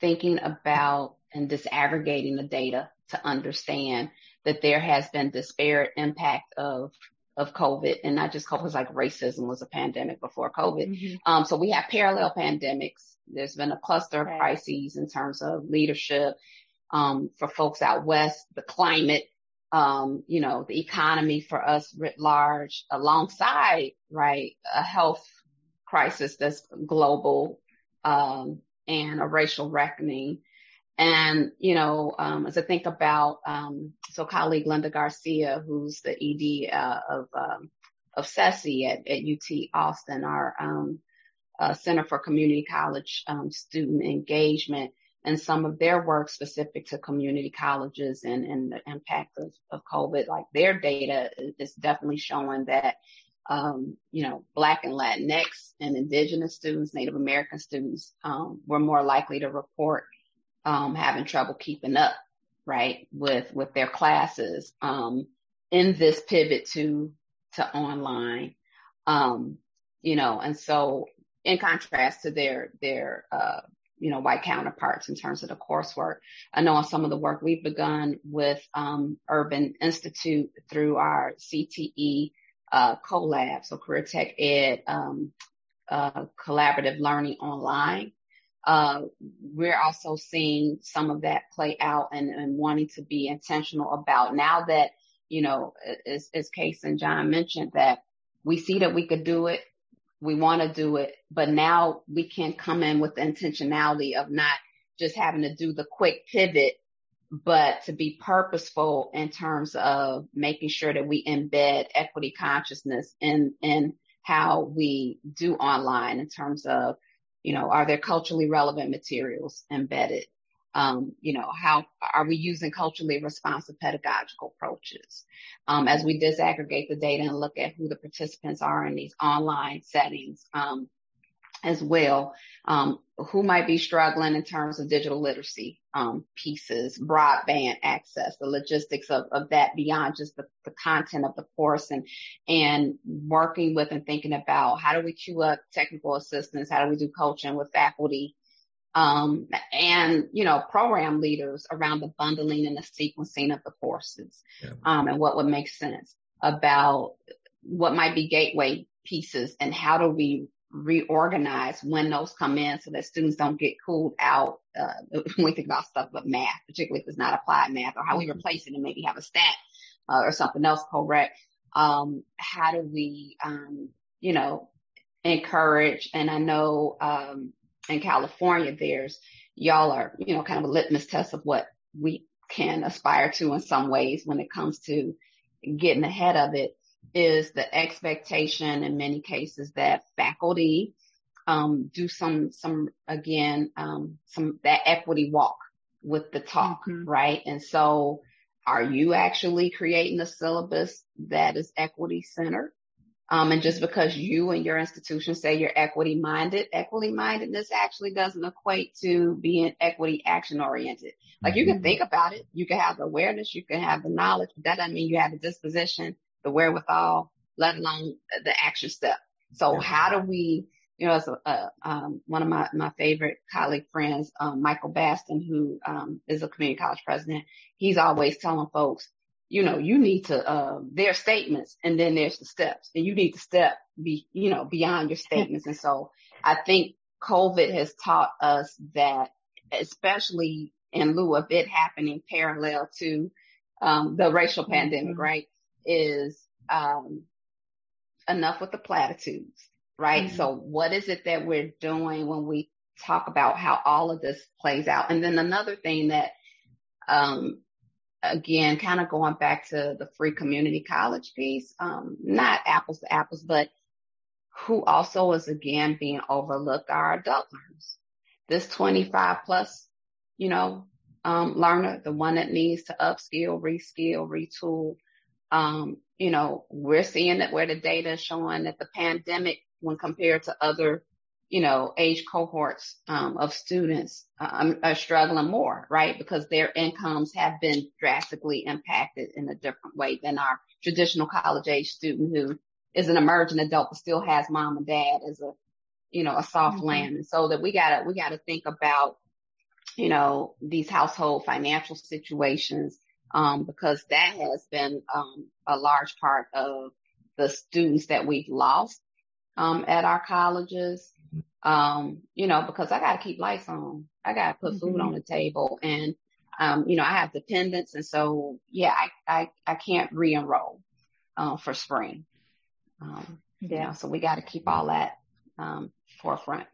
thinking about and disaggregating the data to understand that there has been disparate impact of of COVID and not just COVID, like racism was a pandemic before COVID. Mm-hmm. Um, so we have parallel pandemics. There's been a cluster of crises in terms of leadership um, for folks out west, the climate, um, you know, the economy for us writ large alongside, right, a health crisis that's global, um, and a racial reckoning. And, you know, um, as I think about, um, so colleague Linda Garcia, who's the ED, uh, of, um, of CESE at, at UT Austin, our, um, uh, Center for Community College, um, Student Engagement, and some of their work specific to community colleges and, and the impact of, of COVID, like their data is definitely showing that, um, you know, Black and Latinx and Indigenous students, Native American students, um, were more likely to report, um, having trouble keeping up, right, with, with their classes, um, in this pivot to to online. Um, you know, and so in contrast to their, their, uh, you know, white counterparts in terms of the coursework. I know on some of the work we've begun with, um, Urban Institute through our CTE, uh, collab, so Career Tech Ed, um, uh, collaborative learning online. Uh, we're also seeing some of that play out and, and wanting to be intentional about now that, you know, as, as Case and John mentioned that we see that we could do it we want to do it, but now we can come in with the intentionality of not just having to do the quick pivot, but to be purposeful in terms of making sure that we embed equity consciousness in, in how we do online in terms of, you know, are there culturally relevant materials embedded? Um, you know, how are we using culturally responsive pedagogical approaches? Um, as we disaggregate the data and look at who the participants are in these online settings, um, as well, um, who might be struggling in terms of digital literacy um, pieces, broadband access, the logistics of, of that beyond just the, the content of the course and and working with and thinking about how do we queue up technical assistance, how do we do coaching with faculty um, and you know program leaders around the bundling and the sequencing of the courses yeah. um, and what would make sense about what might be gateway pieces and how do we reorganize when those come in so that students don't get cooled out uh, when we think about stuff but math particularly if it's not applied math or how we mm-hmm. replace it and maybe have a stat uh, or something else correct um, how do we um, you know encourage and i know um, in California, there's y'all are, you know, kind of a litmus test of what we can aspire to in some ways when it comes to getting ahead of it is the expectation in many cases that faculty um, do some some again um, some that equity walk with the talk, mm-hmm. right? And so, are you actually creating a syllabus that is equity centered? Um, and just because you and your institution say you're equity minded, equity mindedness actually doesn't equate to being equity action oriented. Like you can mm-hmm. think about it, you can have the awareness, you can have the knowledge, but that doesn't mean you have the disposition, the wherewithal, let alone the action step. So how do we, you know, as a, uh, um, one of my, my favorite colleague friends, um, Michael Baston, who, um, is a community college president, he's always telling folks, you know, you need to, uh, their statements and then there's the steps and you need to step be, you know, beyond your statements. and so I think COVID has taught us that, especially in lieu of it happening parallel to, um, the racial mm-hmm. pandemic, right, is, um, enough with the platitudes, right? Mm-hmm. So what is it that we're doing when we talk about how all of this plays out? And then another thing that, um, again, kind of going back to the free community college piece, um, not apples to apples, but who also is again being overlooked are adult learners. This 25 plus, you know, um, learner, the one that needs to upskill, reskill, retool. Um, you know, we're seeing that where the data is showing that the pandemic, when compared to other you know, age cohorts um, of students um, are struggling more, right? Because their incomes have been drastically impacted in a different way than our traditional college age student who is an emerging adult but still has mom and dad as a, you know, a soft mm-hmm. land. And so that we gotta, we gotta think about, you know, these household financial situations, um, because that has been, um, a large part of the students that we've lost, um, at our colleges. Um, you know, because I got to keep lights on. I got to put mm-hmm. food on the table and, um, you know, I have dependents. And so, yeah, I, I, I can't re-enroll, uh, for spring. Um, yeah. You know, so we got to keep all that, um, forefront.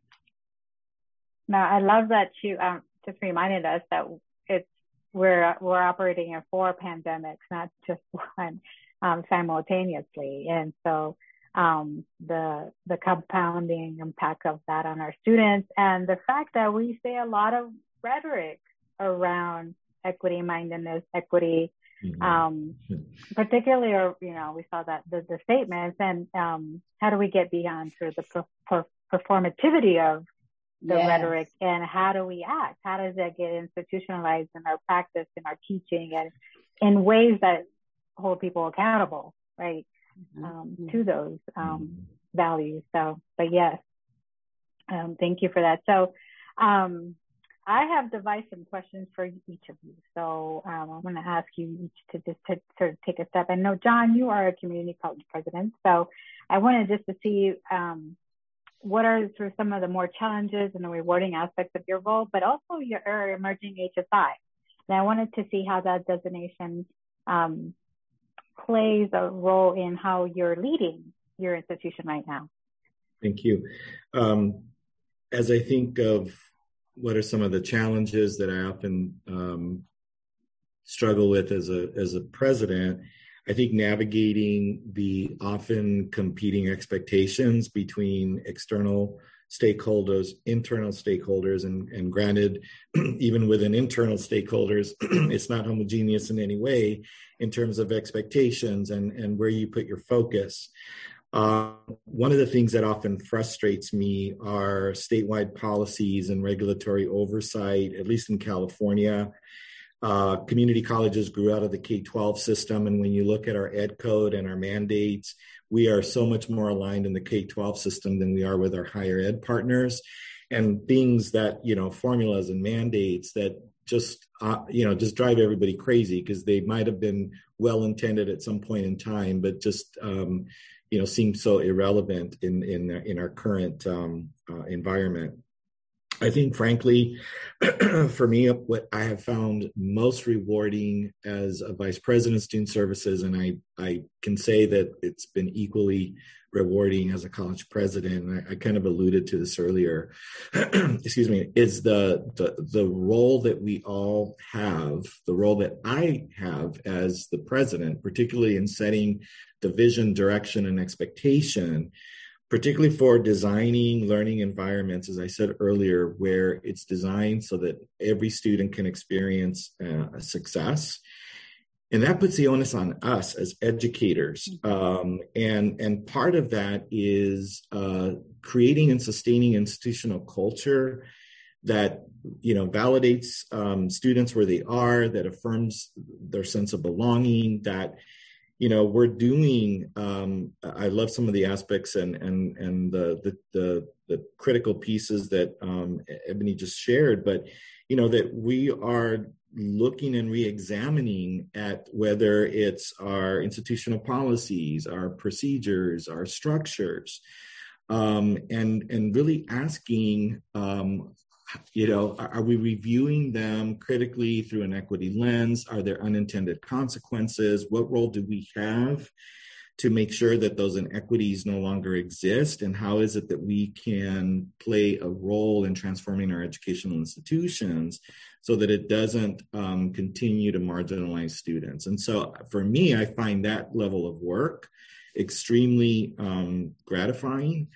Now, I love that you, um, just reminded us that it's, we're, we're operating in four pandemics, not just one, um, simultaneously. And so, um, the the compounding impact of that on our students, and the fact that we say a lot of rhetoric around equity mindedness, equity, mm-hmm. um, particularly, or you know, we saw that the, the statements, and um, how do we get beyond sort of the per, per, performativity of the yes. rhetoric, and how do we act? How does that get institutionalized in our practice, in our teaching, and in ways that hold people accountable, right? Mm-hmm. um, to those um, values. So, but yes, um, thank you for that. So, um, I have devised some questions for each of you. So um, I'm going to ask you each to just to sort of take a step. I know, John, you are a community college president. So I wanted just to see um, what are sort of some of the more challenges and the rewarding aspects of your role, but also your emerging HSI. And I wanted to see how that designation um, plays a role in how you're leading your institution right now. Thank you. Um, as I think of what are some of the challenges that I often um, struggle with as a as a president. I think navigating the often competing expectations between external stakeholders, internal stakeholders, and, and granted, even within internal stakeholders, it's not homogeneous in any way in terms of expectations and, and where you put your focus. Uh, one of the things that often frustrates me are statewide policies and regulatory oversight, at least in California. Uh, community colleges grew out of the K 12 system. And when you look at our ed code and our mandates, we are so much more aligned in the K 12 system than we are with our higher ed partners. And things that, you know, formulas and mandates that just, uh, you know, just drive everybody crazy because they might have been well intended at some point in time, but just, um, you know seems so irrelevant in in in our current um, uh, environment. I think, frankly, for me, what I have found most rewarding as a vice president of student services, and I, I can say that it's been equally rewarding as a college president. I, I kind of alluded to this earlier. excuse me, is the, the the role that we all have, the role that I have as the president, particularly in setting the vision, direction, and expectation, particularly for designing learning environments, as I said earlier, where it's designed so that every student can experience uh, a success. And that puts the onus on us as educators. Mm-hmm. Um, and, and part of that is uh, creating and sustaining institutional culture that you know validates um, students where they are that affirms their sense of belonging that you know we're doing um, i love some of the aspects and and and the the the, the critical pieces that um, Eboni just shared but you know that we are looking and re-examining at whether it's our institutional policies our procedures our structures um, and and really asking um, you know are, we reviewing them critically through an equity lens? Are there unintended consequences? What role do we have to make sure that those inequities no longer exist? And how is it that we can play a role in transforming our educational institutions so that it doesn't um, continue to marginalize students? And so for me i find that level of work extremely um, gratifying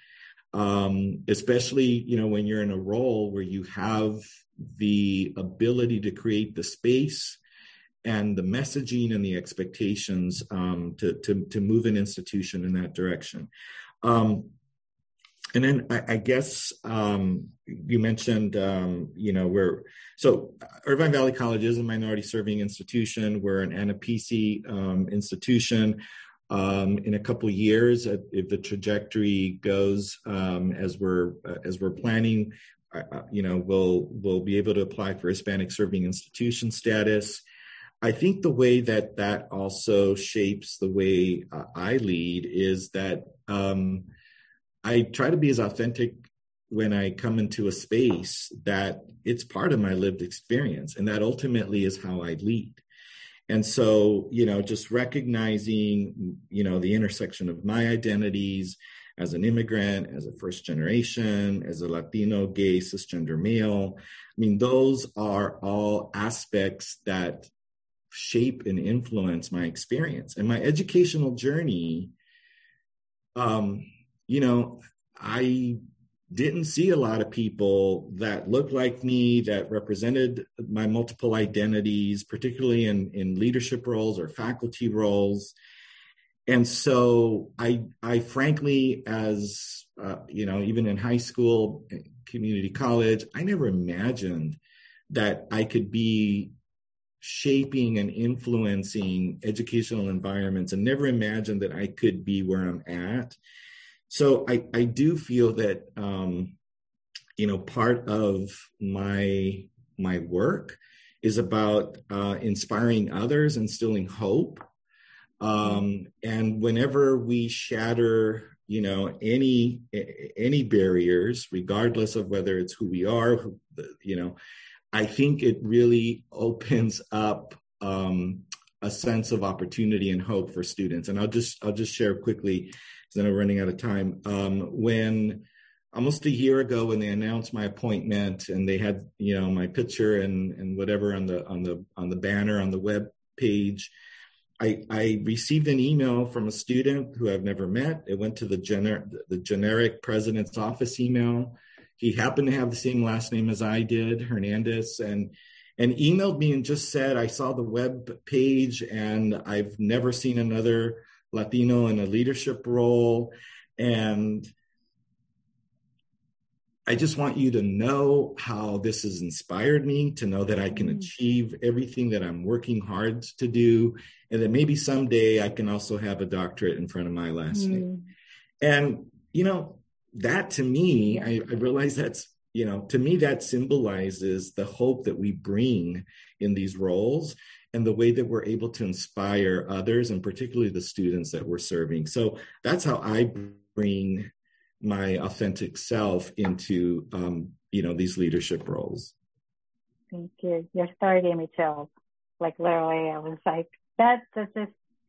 um, especially you know when you're in a role where you have the ability to create the space and the messaging and the expectations um, to, to, to move an institution in that direction. Um, and then I, I guess um, you mentioned, um, you know, we're so Irvine Valley College is a minority serving institution. We're an AANAPISI um, institution um, in a couple years uh, if the trajectory goes um, as we're uh, as we're planning you know we'll we'll be able to apply for hispanic serving institution status. I think the way that that also shapes the way uh, i lead is that um, i try to be as authentic when i come into a space that it's part of my lived experience and that ultimately is how i lead and so you know just recognizing you know the intersection of my identities as an immigrant as a first generation as a latino gay cisgender male i mean those are all aspects that shape and influence my experience and my educational journey. Um you know i didn't see a lot of people that looked like me that represented my multiple identities particularly in in leadership roles or faculty roles and so i i frankly as uh, you know even in high school community college i never imagined that i could be shaping and influencing educational environments and never imagined that I could be where I'm at. So I, I do feel that, um, you know, part of my, my work is about uh, inspiring others, instilling hope. Um, and whenever we shatter, you know, any any barriers, regardless of whether it's who we are, you know, I think it really opens up um, a sense of opportunity and hope for students. And I'll just I'll just share quickly because I'm running out of time. Um, when almost a year ago, when they announced my appointment and they had you know my picture and and whatever on the on the on the banner on the web page. I, I received an email from a student who I've never met. It went to the, gener- the generic president's office email he happened to have the same last name as I did, Hernandez, and and emailed me and just said, I saw the web page and I've never seen another Latino in a leadership role. And I just want you to know how this has inspired me to know that I can mm. achieve everything that I'm working hard to do. And that maybe someday I can also have a doctorate in front of my last mm. name. And, you know, that to me, I, I realize that's, you know, to me, that symbolizes the hope that we bring in these roles and the way that we're able to inspire others and particularly the students that we're serving. So that's how I bring my authentic self into, um, you know, these leadership roles. Thank you. Your story gave me chills. Like literally, I was like, that just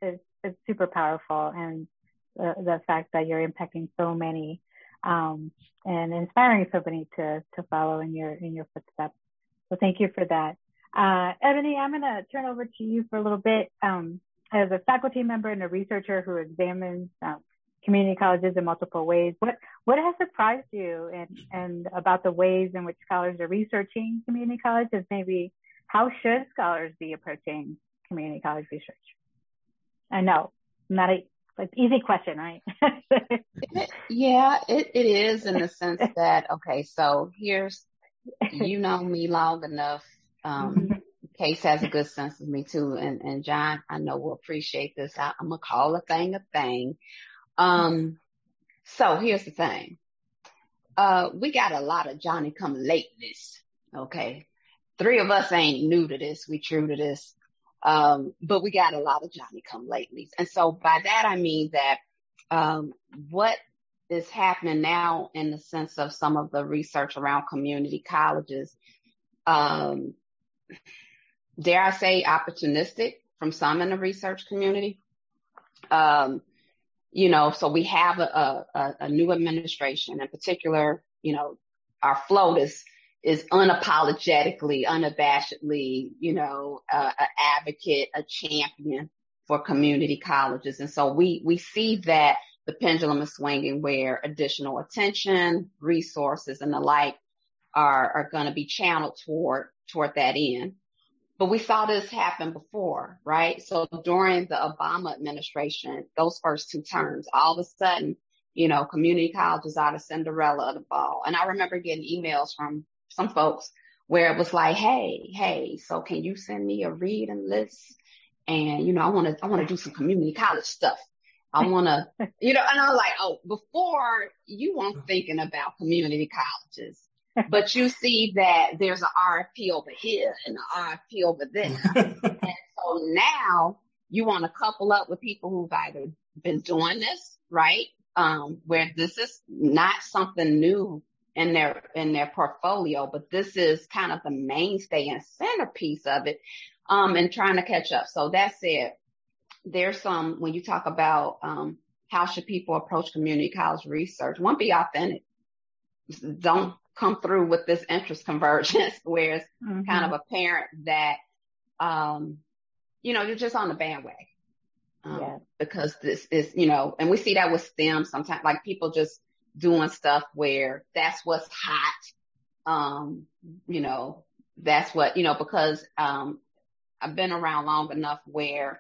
is, it's super powerful. And the, the fact that you're impacting so many um, and inspiring somebody to to follow in your in your footsteps. So thank you for that. Uh, Eboni, I'm going to turn over to you for a little bit. Um, as a faculty member and a researcher who examines um, community colleges in multiple ways, what what has surprised you and and about the ways in which scholars are researching community colleges? Maybe how should scholars be approaching community college research? I know, not a it's easy question, right? yeah, it, it is in the sense that, okay, so here's, you know me long enough. Um, mm-hmm. Case has a good sense of me too. And, and John, I know will appreciate this. I, am going to call a thing a thing. Um, so here's the thing. Uh, we got a lot of Johnny come lateness. Okay. Three of us ain't new to this. We true to this. Um, but we got a lot of Johnny come latelys. And so by that, I mean that, um, what is happening now in the sense of some of the research around community colleges, um, dare I say opportunistic from some in the research community. Um, you know, so we have a, a, a new administration in particular, you know, our FLOTUS is unapologetically, unabashedly, you know, uh, an advocate, a champion for community colleges. And so we, we see that the pendulum is swinging where additional attention, resources and the like are, are going to be channeled toward, toward that end. But we saw this happen before, right? So during the Obama administration, those first two terms, all of a sudden, you know, community colleges are the Cinderella of the ball. And I remember getting emails from some folks where it was like, Hey, hey, so can you send me a reading list? And, you know, I want to, I want to do some community college stuff. I want to, you know, and I'm like, oh, before you weren't thinking about community colleges, but you see that there's an RFP over here and an RFP over there. and so now you want to couple up with people who've either been doing this, right? Um, where this is not something new in their in their portfolio, but this is kind of the mainstay and centerpiece of it, um, and trying to catch up. So that said, There's some when you talk about um, how should people approach community college research. One, be authentic. Don't come through with this interest convergence where it's mm-hmm. kind of apparent that um, you know you're just on the bandwagon. Um, yeah. because this is, you know, and we see that with STEM sometimes, like people just doing stuff where that's what's hot. Um, you know, that's what, you know, because, um, I've been around long enough where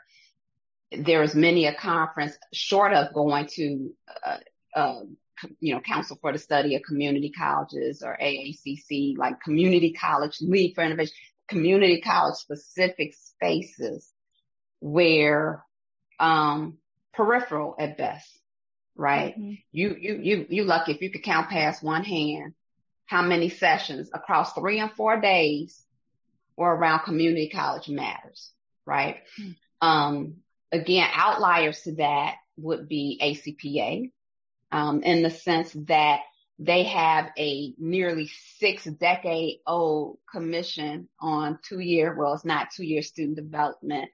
there's many a conference short of going to, uh, uh, you know, Council for the Study of Community Colleges or AACC, like Community College League for Innovation. community college specific spaces where, um, peripheral at best, right? Mm-hmm. You, you, you, you lucky if you could count past one hand how many sessions across three and four days were around community college matters, right? Mm-hmm. Um, again, outliers to that would be ACPA, um, in the sense that they have a nearly six decade old commission on two year, well, it's not two year student development,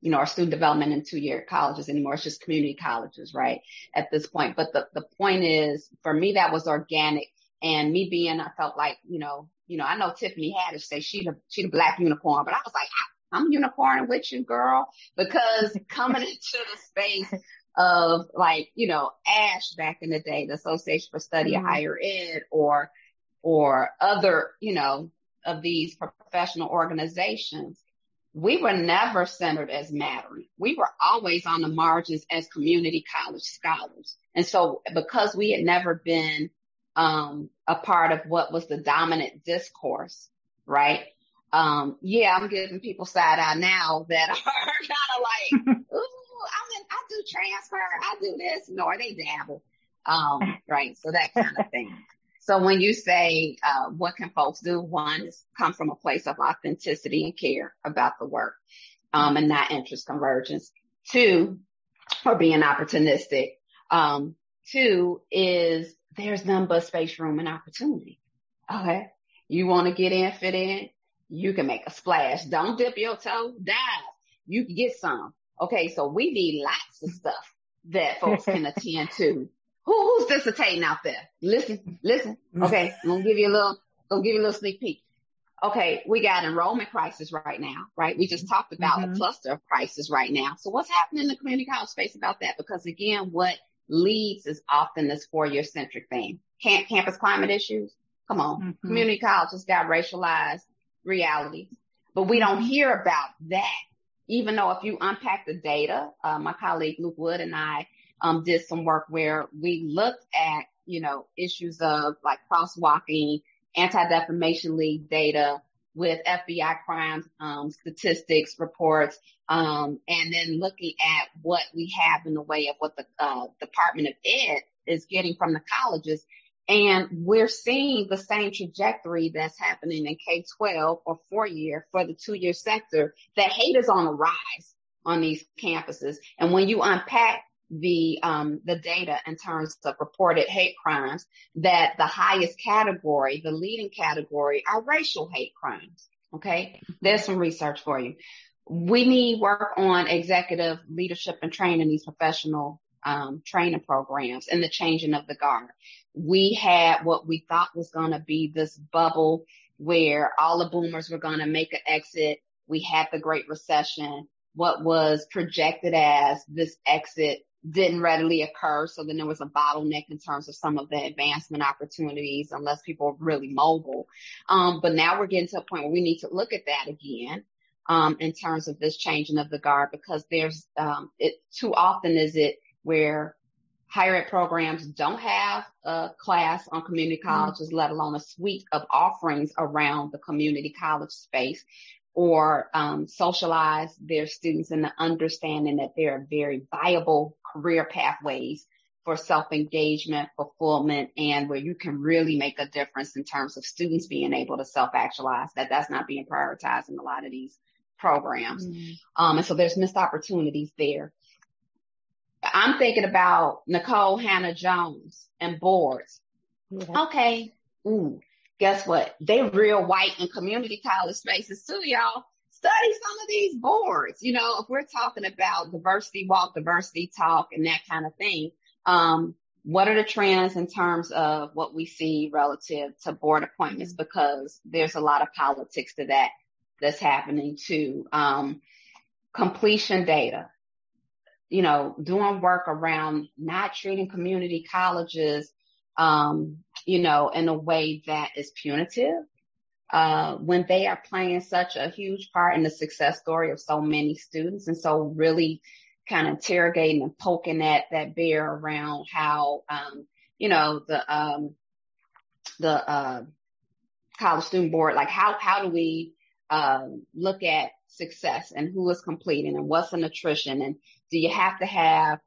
you know, our student development in two year colleges anymore. It's just community colleges, right? At this point. But the, the point is for me, that was organic and me being, I felt like, you know, you know, I know Tiffany Haddish say she the, she the black unicorn, but I was like, I'm unicorn with you, girl, because coming into the space of like, you know, ASHE back in the day, the Association for Study mm-hmm. of Higher Ed or, or other, you know, of these professional organizations, we were never centered as mattering. We were always on the margins as community college scholars. And so because we had never been, um, a part of what was the dominant discourse, right? Um, yeah, I'm giving people side eye now that are kind of like, ooh, I'm in, I do transfer, I do this. No, they dabble. Um, right. So that kind of thing. So when you say, uh, what can folks do? One is come from a place of authenticity and care about the work, um, and not interest convergence. Two, or being opportunistic. Um, two is there's none but space, room, and opportunity. Okay. You want to get in, fit in, you can make a splash. Don't dip your toe, dive. You can get some. Okay, so we need lots of stuff that folks can attend to. Who, who's dissertating out there? Listen, listen. Okay, I'm gonna give you a little, gonna give you a little sneak peek. Okay, we got enrollment crisis right now, right? We just talked about mm-hmm. a cluster of crisis right now. So what's happening in the community college space about that? Because again, what leads is often this four-year centric thing. Camp, campus climate issues. Come on. Mm-hmm. Community colleges got racialized realities, but we don't hear about that. Even though if you unpack the data, uh, my colleague Luke Wood and I um, did some work where we looked at, you know, issues of like crosswalking, anti-defamation league data with FBI crimes, um, statistics reports, um, and then looking at what we have in the way of what the uh, Department of Ed is getting from the colleges and we're seeing the same trajectory that's happening in K-12 or four year for the two year sector that hate is on a rise on these campuses. And when you unpack the, um, the data in terms of reported hate crimes, that the highest category, the leading category are racial hate crimes. Okay. There's some research for you. We need work on executive leadership and training these professional um, training programs and the changing of the guard. We had what we thought was going to be this bubble where all the boomers were going to make an exit. We had the Great Recession. What was projected as this exit didn't readily occur. So then there was a bottleneck in terms of some of the advancement opportunities unless people are really mobile. Um, but now we're getting to a point where we need to look at that again. Um, in terms of this changing of the guard because there's um, it too often is it where higher ed programs don't have a class on community mm-hmm. colleges, mm-hmm. let alone a suite of offerings around the community college space or um, socialize their students in the understanding that there are very viable career pathways for self-engagement, fulfillment, and where you can really make a difference in terms of students being able to self-actualize, that that's not being prioritized in a lot of these programs. Mm-hmm. Um, and so there's missed opportunities there. I'm thinking about Nikole Hannah-Jones and boards. Yeah. Okay. Ooh, guess what? They real white in community college spaces too, y'all. Study some of these boards. You know, if we're talking about diversity walk, diversity talk and that kind of thing, um, what are the trends in terms of what we see relative to board appointments? Because there's a lot of politics to that that's happening too. Um, completion data you know, doing work around not treating community colleges, um, you know, in a way that is punitive, uh, when they are playing such a huge part in the success story of so many students. And so really kind of interrogating and poking at that bear around how, um, you know, the, um, the, uh, college student board, like how, how do we um, look at success and who is completing and what's an attrition and do you have to have,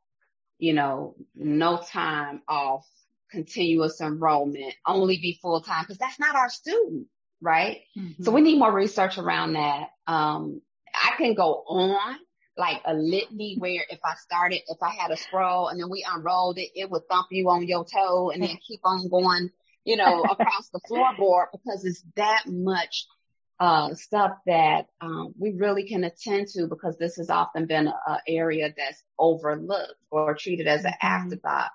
you know, no time off continuous enrollment, only be full time because that's not our student, right? Mm-hmm. So we need more research around that. Um, I can go on like a litany where if I started, if I had a scroll and then we unrolled it, it would thump you on your toe and then keep on going, you know, across the floorboard because it's that much uh, stuff that um, we really can attend to because this has often been an area that's overlooked or treated as an mm-hmm. afterthought.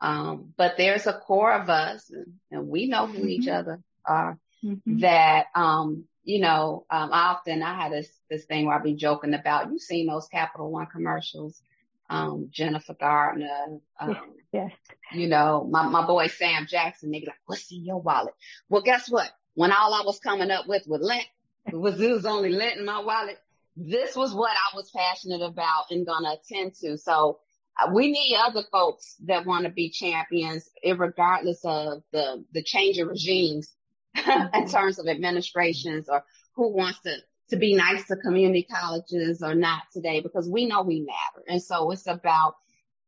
Um, but there's a core of us, and, we know who mm-hmm. each other are, mm-hmm. that, um, you know, um, often I had this, this thing where I'd be joking about, you've seen those Capital One commercials, um, Jennifer Gardner, um, yes. you know, my, my boy Sam Jackson, they be like, what's in your wallet? Well, guess what? When all I was coming up with was lint, was, it was only lint in my wallet. This was what I was passionate about and gonna attend to. So we need other folks that want to be champions, regardless of the the change of regimes mm-hmm. in terms of administrations or who wants to to be nice to community colleges or not today, because we know we matter. And so it's about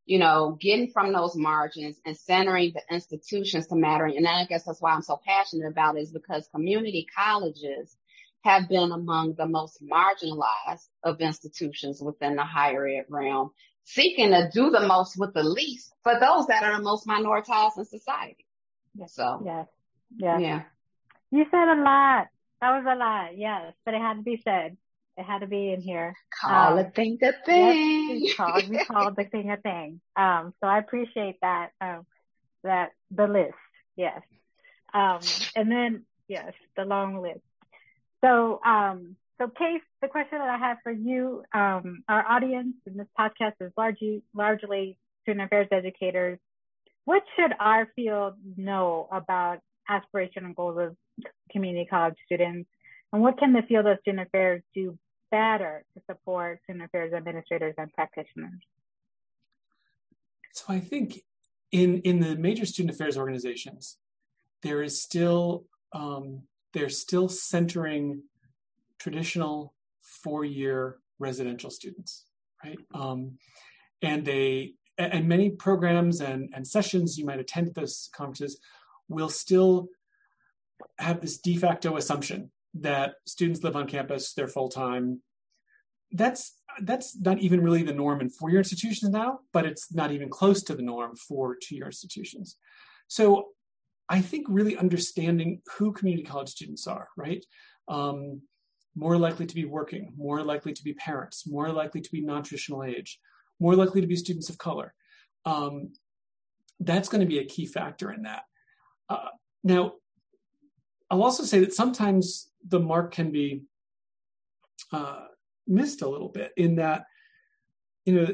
you know, getting from those margins and centering the institutions to matter. And I guess that's why I'm so passionate about it is because community colleges have been among the most marginalized of institutions within the higher ed realm seeking to do the most with the least for those that are the most minoritized in society. Yes. So, yes. Yes. Yeah. You said a lot. That was a lot. Yes. But it had to be said. It had to be in here. Call um, a thing a thing. Yes, called, we called the thing a thing. Um, so I appreciate that, um, that the list. Yes. Um, and then, yes, the long list. So, um, so, Case, the question that I have for you, um, our audience in this podcast is largely largely student affairs educators. What should our field know about aspiration and goals of community college students, and what can the field of student affairs do better to support student affairs administrators and practitioners? So, I think in in the major student affairs organizations, there is still um, they're still centering traditional four-year residential students, right? Um, and they and many programs and, and sessions you might attend at those conferences will still have this de facto assumption that students live on campus, they're full time. That's that's not even really the norm in four-year institutions now, but it's not even close to the norm for two-year institutions. So I think really understanding who community college students are, right? Um, more likely to be working, more likely to be parents, more likely to be non-traditional age, more likely to be students of color. Um, that's going to be a key factor in that. Uh, now, I'll also say that sometimes the mark can be uh, missed a little bit in that, you know,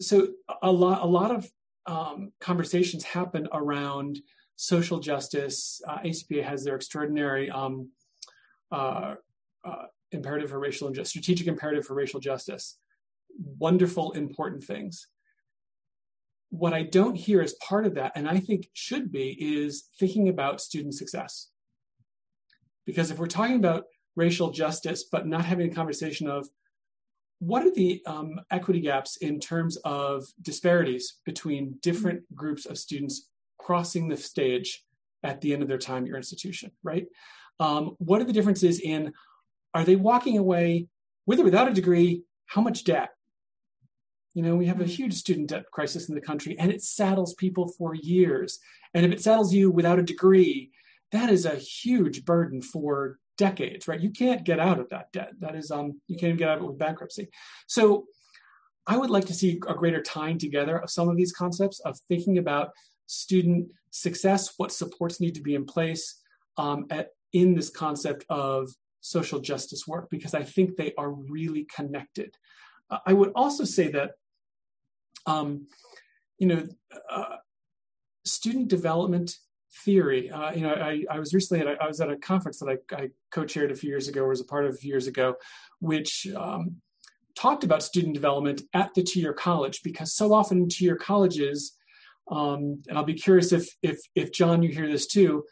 so a lot, a lot of um, conversations happen around social justice. Uh, ACPA has their extraordinary um, uh, uh, imperative for racial strategic imperative for racial justice. Wonderful, important things. What I don't hear as part of that, and I think should be, is thinking about student success. Because if we're talking about racial justice, but not having a conversation of what are the um, equity gaps in terms of disparities between different groups of students crossing the stage at the end of their time at your institution, right? Um, what are the differences in are they walking away with or without a degree? How much debt? You know, we have a mm-hmm. huge student debt crisis in the country and it saddles people for years. And if it saddles you without a degree, that is a huge burden for decades, right? You can't get out of that debt. That is, um, you can't even get out of it with bankruptcy. So I would like to see a greater tying together of some of these concepts of thinking about student success, what supports need to be in place um, at, in this concept of social justice work because I think they are really connected. Uh, I would also say that, um, you know, uh, student development theory. Uh, you know, I, I, was recently at a, I was at a conference that I, I, co-chaired a few years ago, or was a part of a few years ago, which um, talked about student development at the two-year college because so often two-year colleges, um, and I'll be curious if if if John, you hear this too.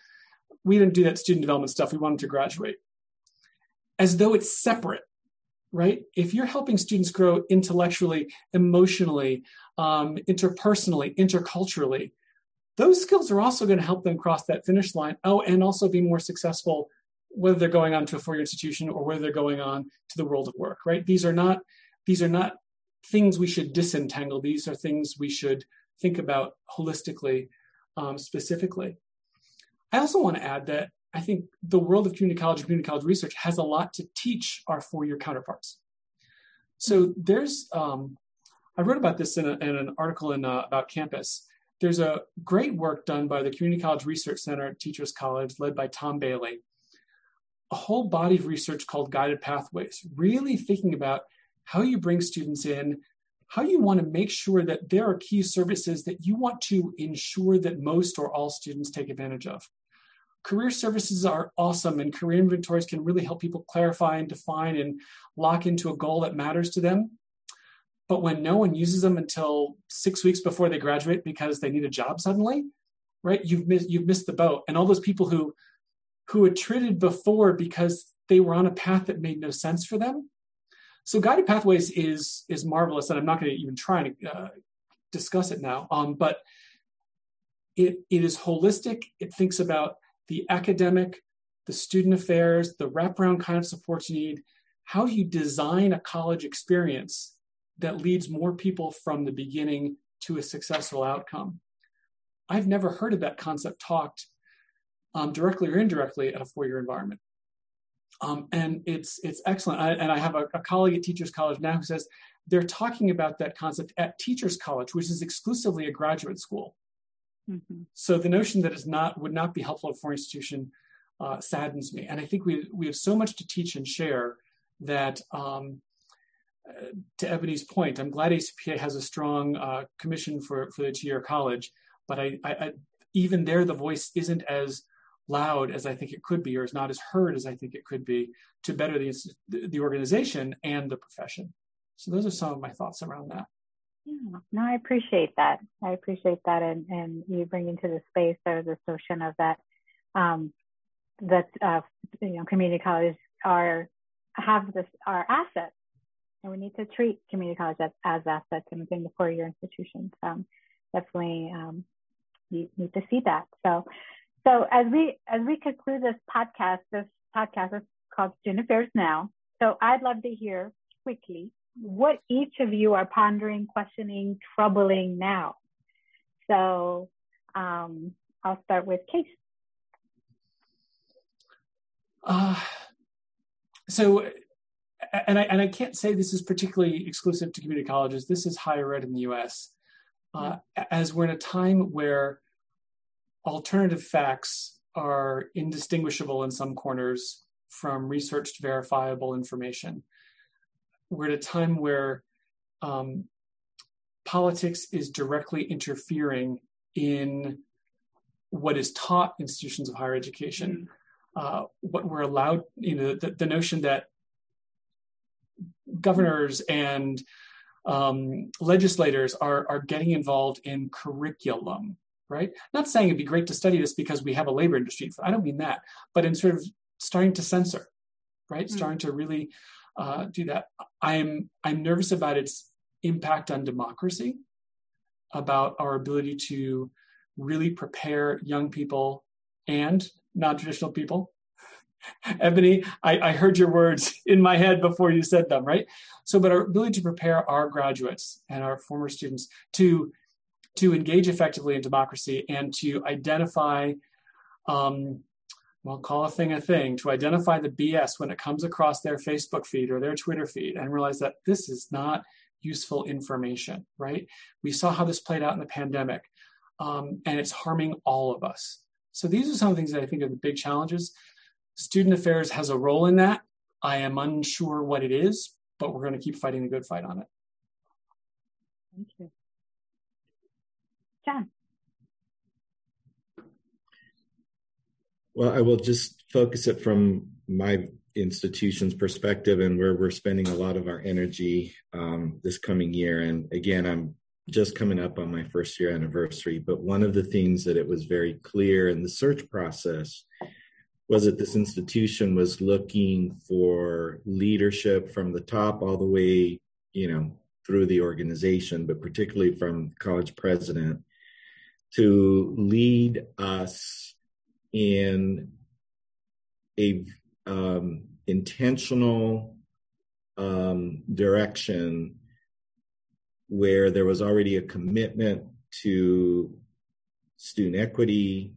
We didn't do that student development stuff. We wanted to graduate as though it's separate right? If you're helping students grow intellectually emotionally um, interpersonally interculturally those skills are also going to help them cross that finish line. Oh and also be more successful whether they're going on to a four-year institution or whether they're going on to the world of work right? These are not these are not things we should disentangle. These are things we should think about holistically um, specifically. I also want to add that i think the world of community college and community college research has a lot to teach our four-year counterparts. So there's um, i wrote about this in, a, in an article in uh, about campus. There's a great work done by the community college research center at teachers college led by tom bailey. A whole body of research called guided pathways really thinking about how you bring students in how you want to make sure that there are key services that you want to ensure that most or all students take advantage of. Career services are awesome, and career inventories can really help people clarify and define and lock into a goal that matters to them. But when no one uses them until six weeks before they graduate because they need a job suddenly, right? You've missed you've missed the boat. And all those people who who attrited before because they were on a path that made no sense for them, so guided pathways is is marvelous, and I'm not going to even try to uh, discuss it now. Um, but it it is holistic. It thinks about the academic, the student affairs, the wraparound kind of supports you need. How you design a college experience that leads more people from the beginning to a successful outcome. I've never heard of that concept talked um, directly or indirectly at a four-year environment. Um, and it's it's excellent. I, and I have a, a, colleague at Teachers College now who says they're talking about that concept at Teachers College, which is exclusively a graduate school. Mm-hmm. So the notion that is not would not be helpful for a foreign institution uh, saddens me. And I think we we have so much to teach and share that. Um, uh, to Eboni's point, I'm glad ACPA has a strong uh, commission for for the two-year college, but I, I, I even there the voice isn't as loud as I think it could be, or is not as heard as I think it could be, to better the the organization and the profession. So those are some of my thoughts around that. No, I appreciate that. I appreciate that, and and you bring into the space there's a notion of that um, that uh, you know community colleges are have this are assets, and we need to treat community colleges as, as assets and within the four-year institutions. Um, definitely, um, you need to see that. So, so as we as we conclude this podcast, this podcast is called Student Affairs Now. So I'd love to hear quickly what each of you are pondering, questioning, troubling now. So um, I'll start with Case. Uh, so, and I and I can't say this is particularly exclusive to community colleges. This is higher ed in the U.S. Uh, as we're in a time where alternative facts are indistinguishable in some corners from researched verifiable information. We're at a time where um, politics is directly interfering in what is taught in institutions of higher education. Uh, what we're allowed, you know, the, the notion that governors and um, legislators are, are getting involved in curriculum right? Not saying it'd be great to study this because we have a labor industry. I don't mean that, but in sort of starting to censor, right? Mm-hmm. Starting to really uh, do that. I'm I'm nervous about its impact on democracy, about our ability to really prepare young people and non-traditional people. Eboni, I, I heard your words in my head before you said them, right? So, but our ability to prepare our graduates and our former students to to engage effectively in democracy and to identify, um, well, call a thing a thing, to identify the BS when it comes across their Facebook feed or their Twitter feed and realize that this is not useful information, right? We saw how this played out in the pandemic, um, and it's harming all of us. So these are some things that I think are the big challenges. Student affairs has a role in that. I am unsure what it is, but we're going to keep fighting the good fight on it. Thank you. John. Well, I will just focus it from my institution's perspective and where we're spending a lot of our energy um, this coming year. And again, I'm just coming up on my first year anniversary, but one of the things that it was very clear in the search process was that this institution was looking for leadership from the top all the way, you know, through the organization, but particularly from college president to lead us in a um, intentional um, direction where there was already a commitment to student equity,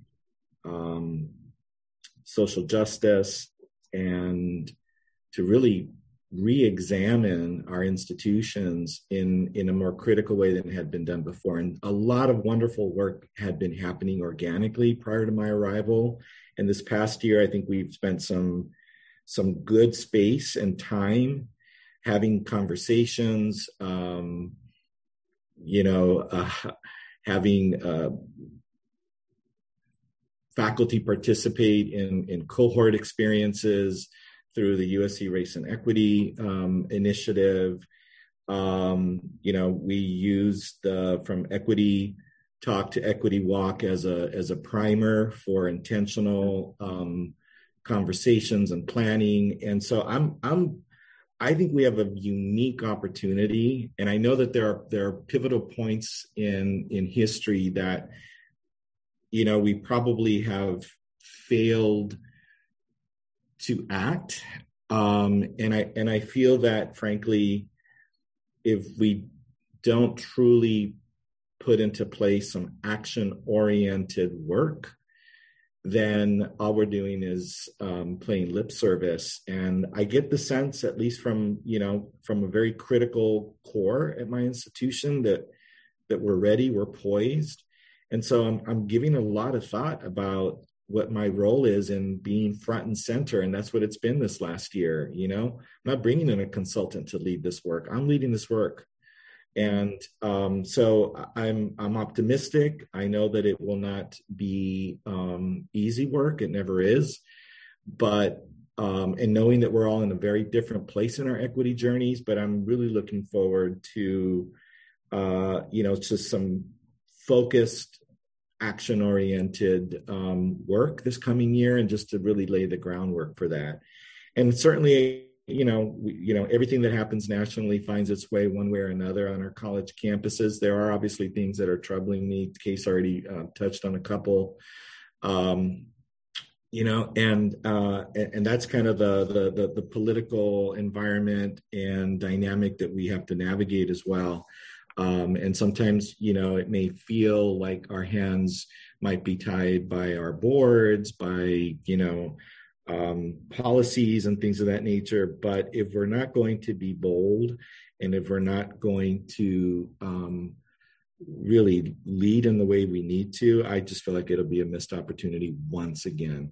um, social justice, and to really re-examine our institutions in in a more critical way than had been done before. And a lot of wonderful work had been happening organically prior to my arrival. And this past year i think we've spent some some good space and time having conversations um, you know uh, having uh, faculty participate in in cohort experiences through the USC Race and Equity um, Initiative. Um, you know, we used the from Equity Talk to Equity Walk as a as a primer for intentional um, conversations and planning. And so I'm I'm I think we have a unique opportunity, and I know that there are there are pivotal points in in history that you know we probably have failed to act. Um, and I and I feel that frankly, if we don't truly put into place some action oriented work, then all we're doing is um, playing lip service. And I get the sense, at least from you know from a very critical core at my institution, that that we're ready, we're poised. And so I'm, I'm giving a lot of thought about what my role is in being front and center and that's what it's been this last year you know? I'm not bringing in a consultant to lead this work. I'm leading this work. And um, so i'm i'm optimistic. I know that it will not be um, easy work. It never is. But um, and knowing that we're all in a very different place in our equity journeys but i'm really looking forward to uh, you know just some focused action oriented um, work this coming year and just to really lay the groundwork for that. And certainly you know we, you know everything that happens nationally finds its way one way or another on our college campuses. There are obviously things that are troubling me. Case already uh, touched on a couple. Um, you know and uh, and that's kind of the, the, the the political environment and dynamic that we have to navigate as well um, and sometimes, you know, it may feel like our hands might be tied by our boards, by, you know, um, policies and things of that nature. But if we're not going to be bold and if we're not going to um, really lead in the way we need to, I just feel like it'll be a missed opportunity once again.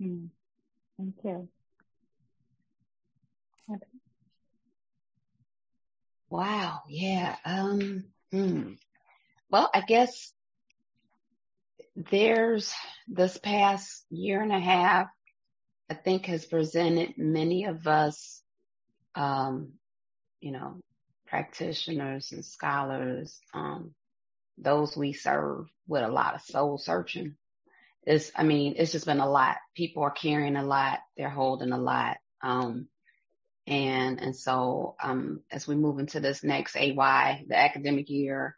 Mm. Thank you. Okay. Wow. Yeah. Um, hmm. Well, I guess there's this past year and a half, I think has presented many of us, um, you know, practitioners and scholars, um, those we serve with a lot of soul searching. It's, I mean, it's just been a lot. People are carrying a lot. They're holding a lot. Um, and, and so, um, as we move into this next AY, the academic year,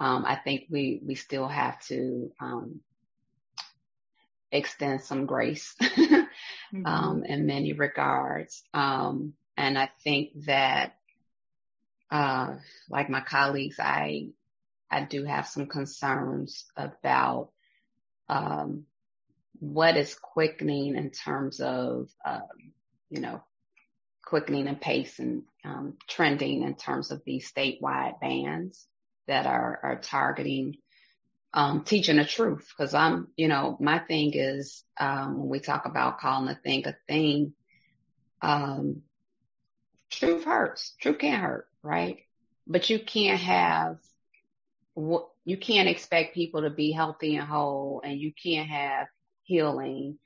um, I think we, we still have to, um, extend some grace, mm-hmm. um, in many regards. Um, and I think that, uh, like my colleagues, I, I do have some concerns about, um, what is quickening in terms of, um, you know, quickening and pace and um, trending in terms of these statewide bans that are, are targeting um, teaching the truth. Because I'm, you know, my thing is um, when we talk about calling a thing a thing, um, truth hurts. Truth can hurt, right? But you can't have you can't expect people to be healthy and whole, and you can't have healing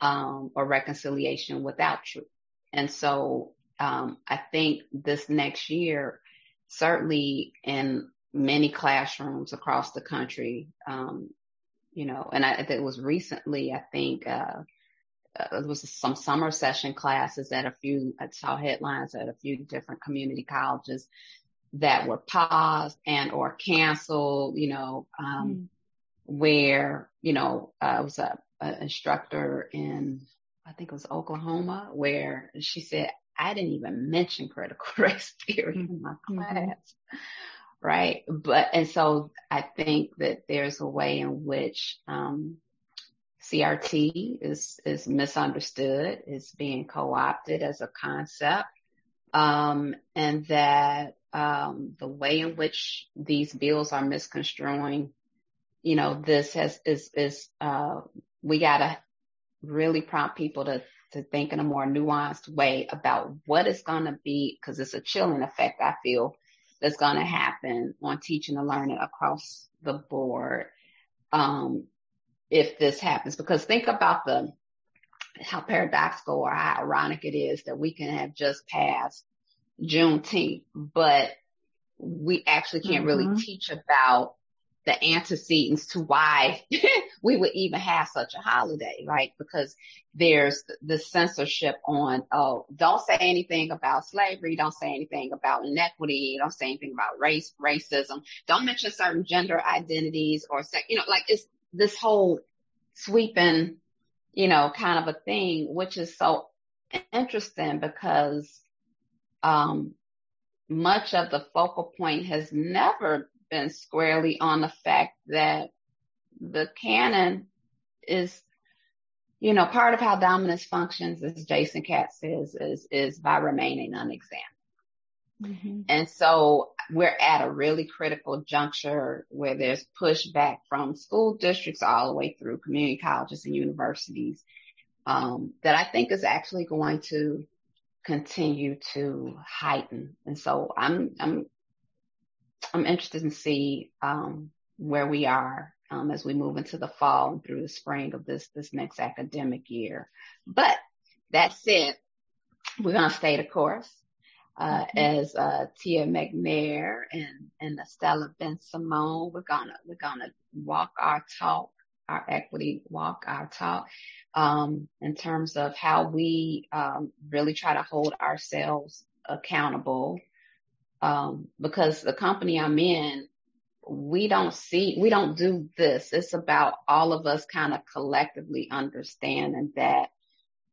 um, or reconciliation without truth. And so um, I think this next year, certainly in many classrooms across the country, um, you know, and I, it was recently, I think, uh, uh, there was some summer session classes at a few, I saw headlines at a few different community colleges that were paused and or canceled, you know, um, mm. where, you know, uh, I was a, a instructor in, I think it was Oklahoma, where she said, I didn't even mention critical race theory in my mm-hmm. class. Mm-hmm. Right. But, and so I think that there's a way in which, um, CRT is, is misunderstood, is being co-opted as a concept. Um, and that, um, the way in which these bills are misconstruing, you know, this has, is, is, uh, we gotta really prompt people to, to think in a more nuanced way about what is going to be, cause it's a chilling effect, I feel, that's going to happen on teaching and learning across the board. Um, if this happens, because think about the, how paradoxical or how ironic it is that we can have just passed Juneteenth, but we actually can't mm-hmm. really teach about the antecedents to why we would even have such a holiday, right? Because there's the censorship on, oh, don't say anything about slavery, don't say anything about inequity, don't say anything about race, racism, don't mention certain gender identities or sex, you know, like it's this whole sweeping, you know, kind of a thing, which is so interesting because, um, much of the focal point has never been squarely on the fact that the canon is, you know, part of how dominance functions, as Jackson Katz says, is, is by remaining unexamined. Mm-hmm. And so we're at a really critical juncture where there's pushback from school districts all the way through community colleges and universities um, that I think is actually going to continue to heighten. And so I'm I'm I'm interested in see um, where we are um, as we move into the fall and through the spring of this this next academic year. But that said, we're going to stay the course uh, mm-hmm. as uh, Tia McNair and and Estela Bensimon. We're gonna we're gonna walk our talk, our equity walk, our talk, um, in terms of how we um, really try to hold ourselves accountable. Um, because the company I'm in, we don't see, we don't do this. It's about all of us kind of collectively understanding that,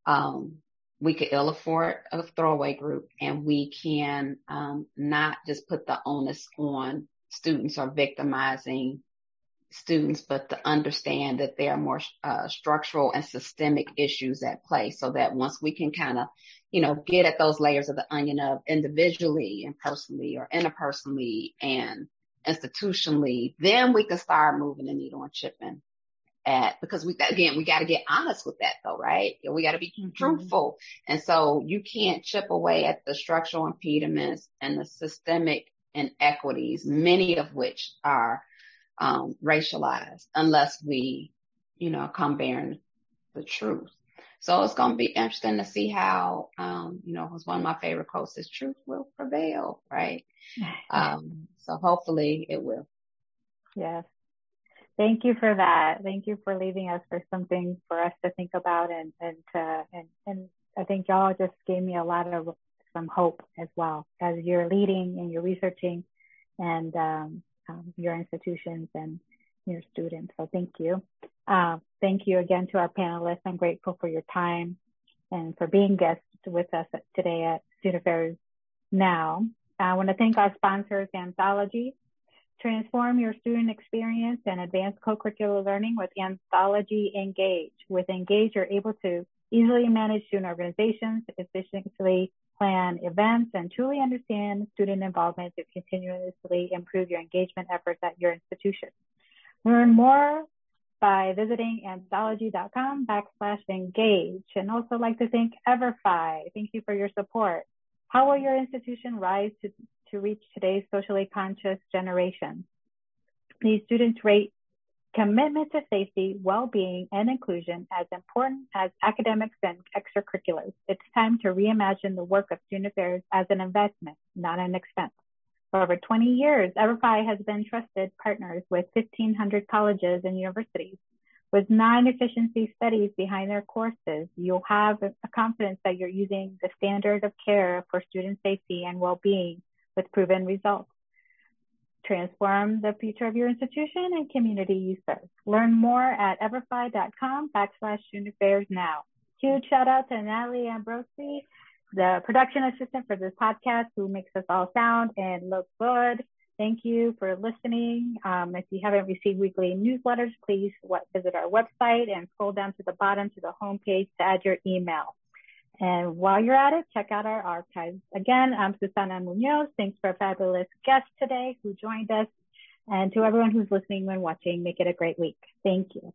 um, we could ill afford a throwaway group and we can um, not just put the onus on students or victimizing students, but to understand that there are more uh, structural and systemic issues at play so that once we can kind of, you know, get at those layers of the onion of individually and personally or interpersonally and institutionally, then we can start moving the needle and chipping at because we again we got to get honest with that though right we got to be mm-hmm. truthful and so you can't chip away at the structural impediments and the systemic inequities many of which are um, racialized unless we you know come bearing the truth. So it's going to be interesting to see how um, you know it was one of my favorite quotes is truth will prevail right? Um, so hopefully it will. Yes. Thank you for that. Thank you for leaving us for something for us to think about and and uh, and and I think y'all just gave me a lot of some hope as well as you're leading and you're researching and um, um, your institutions and your students. So thank you. Uh, thank you again to our panelists. I'm grateful for your time and for being guests with us today at Student Affairs Now. I want to thank our sponsors, Anthology, Transform your student experience and advance co-curricular learning with Anthology Engage. With Engage, you're able to easily manage student organizations, efficiently plan events, and truly understand student involvement to continuously improve your engagement efforts at your institution. Learn more by visiting anthology.com backslash engage. And also like to thank Everfi. Thank you for your support. How will your institution rise to to reach today's socially conscious generation. These students rate commitment to safety, well-being, and inclusion as important as academics and extracurriculars. It's time to reimagine the work of student affairs as an investment, not an expense. For over 20 years, Everfi has been trusted partners with 1,500 colleges and universities. With nine efficiency studies behind their courses, you'll have a confidence that you're using the standard of care for student safety and well-being with proven results. Transform the future of your institution and community you serve. Learn more at everfi.com backslash student affairs now. Huge shout out to Natalie Ambrosi, the production assistant for this podcast who makes us all sound and look good. Thank you for listening. Um, if you haven't received weekly newsletters, please visit our website and scroll down to the bottom to the homepage to add your email. And while you're at it, check out our archives. Again, I'm Susana Muñoz. Thanks for a fabulous guest today who joined us. And to everyone who's listening and watching, make it a great week. Thank you.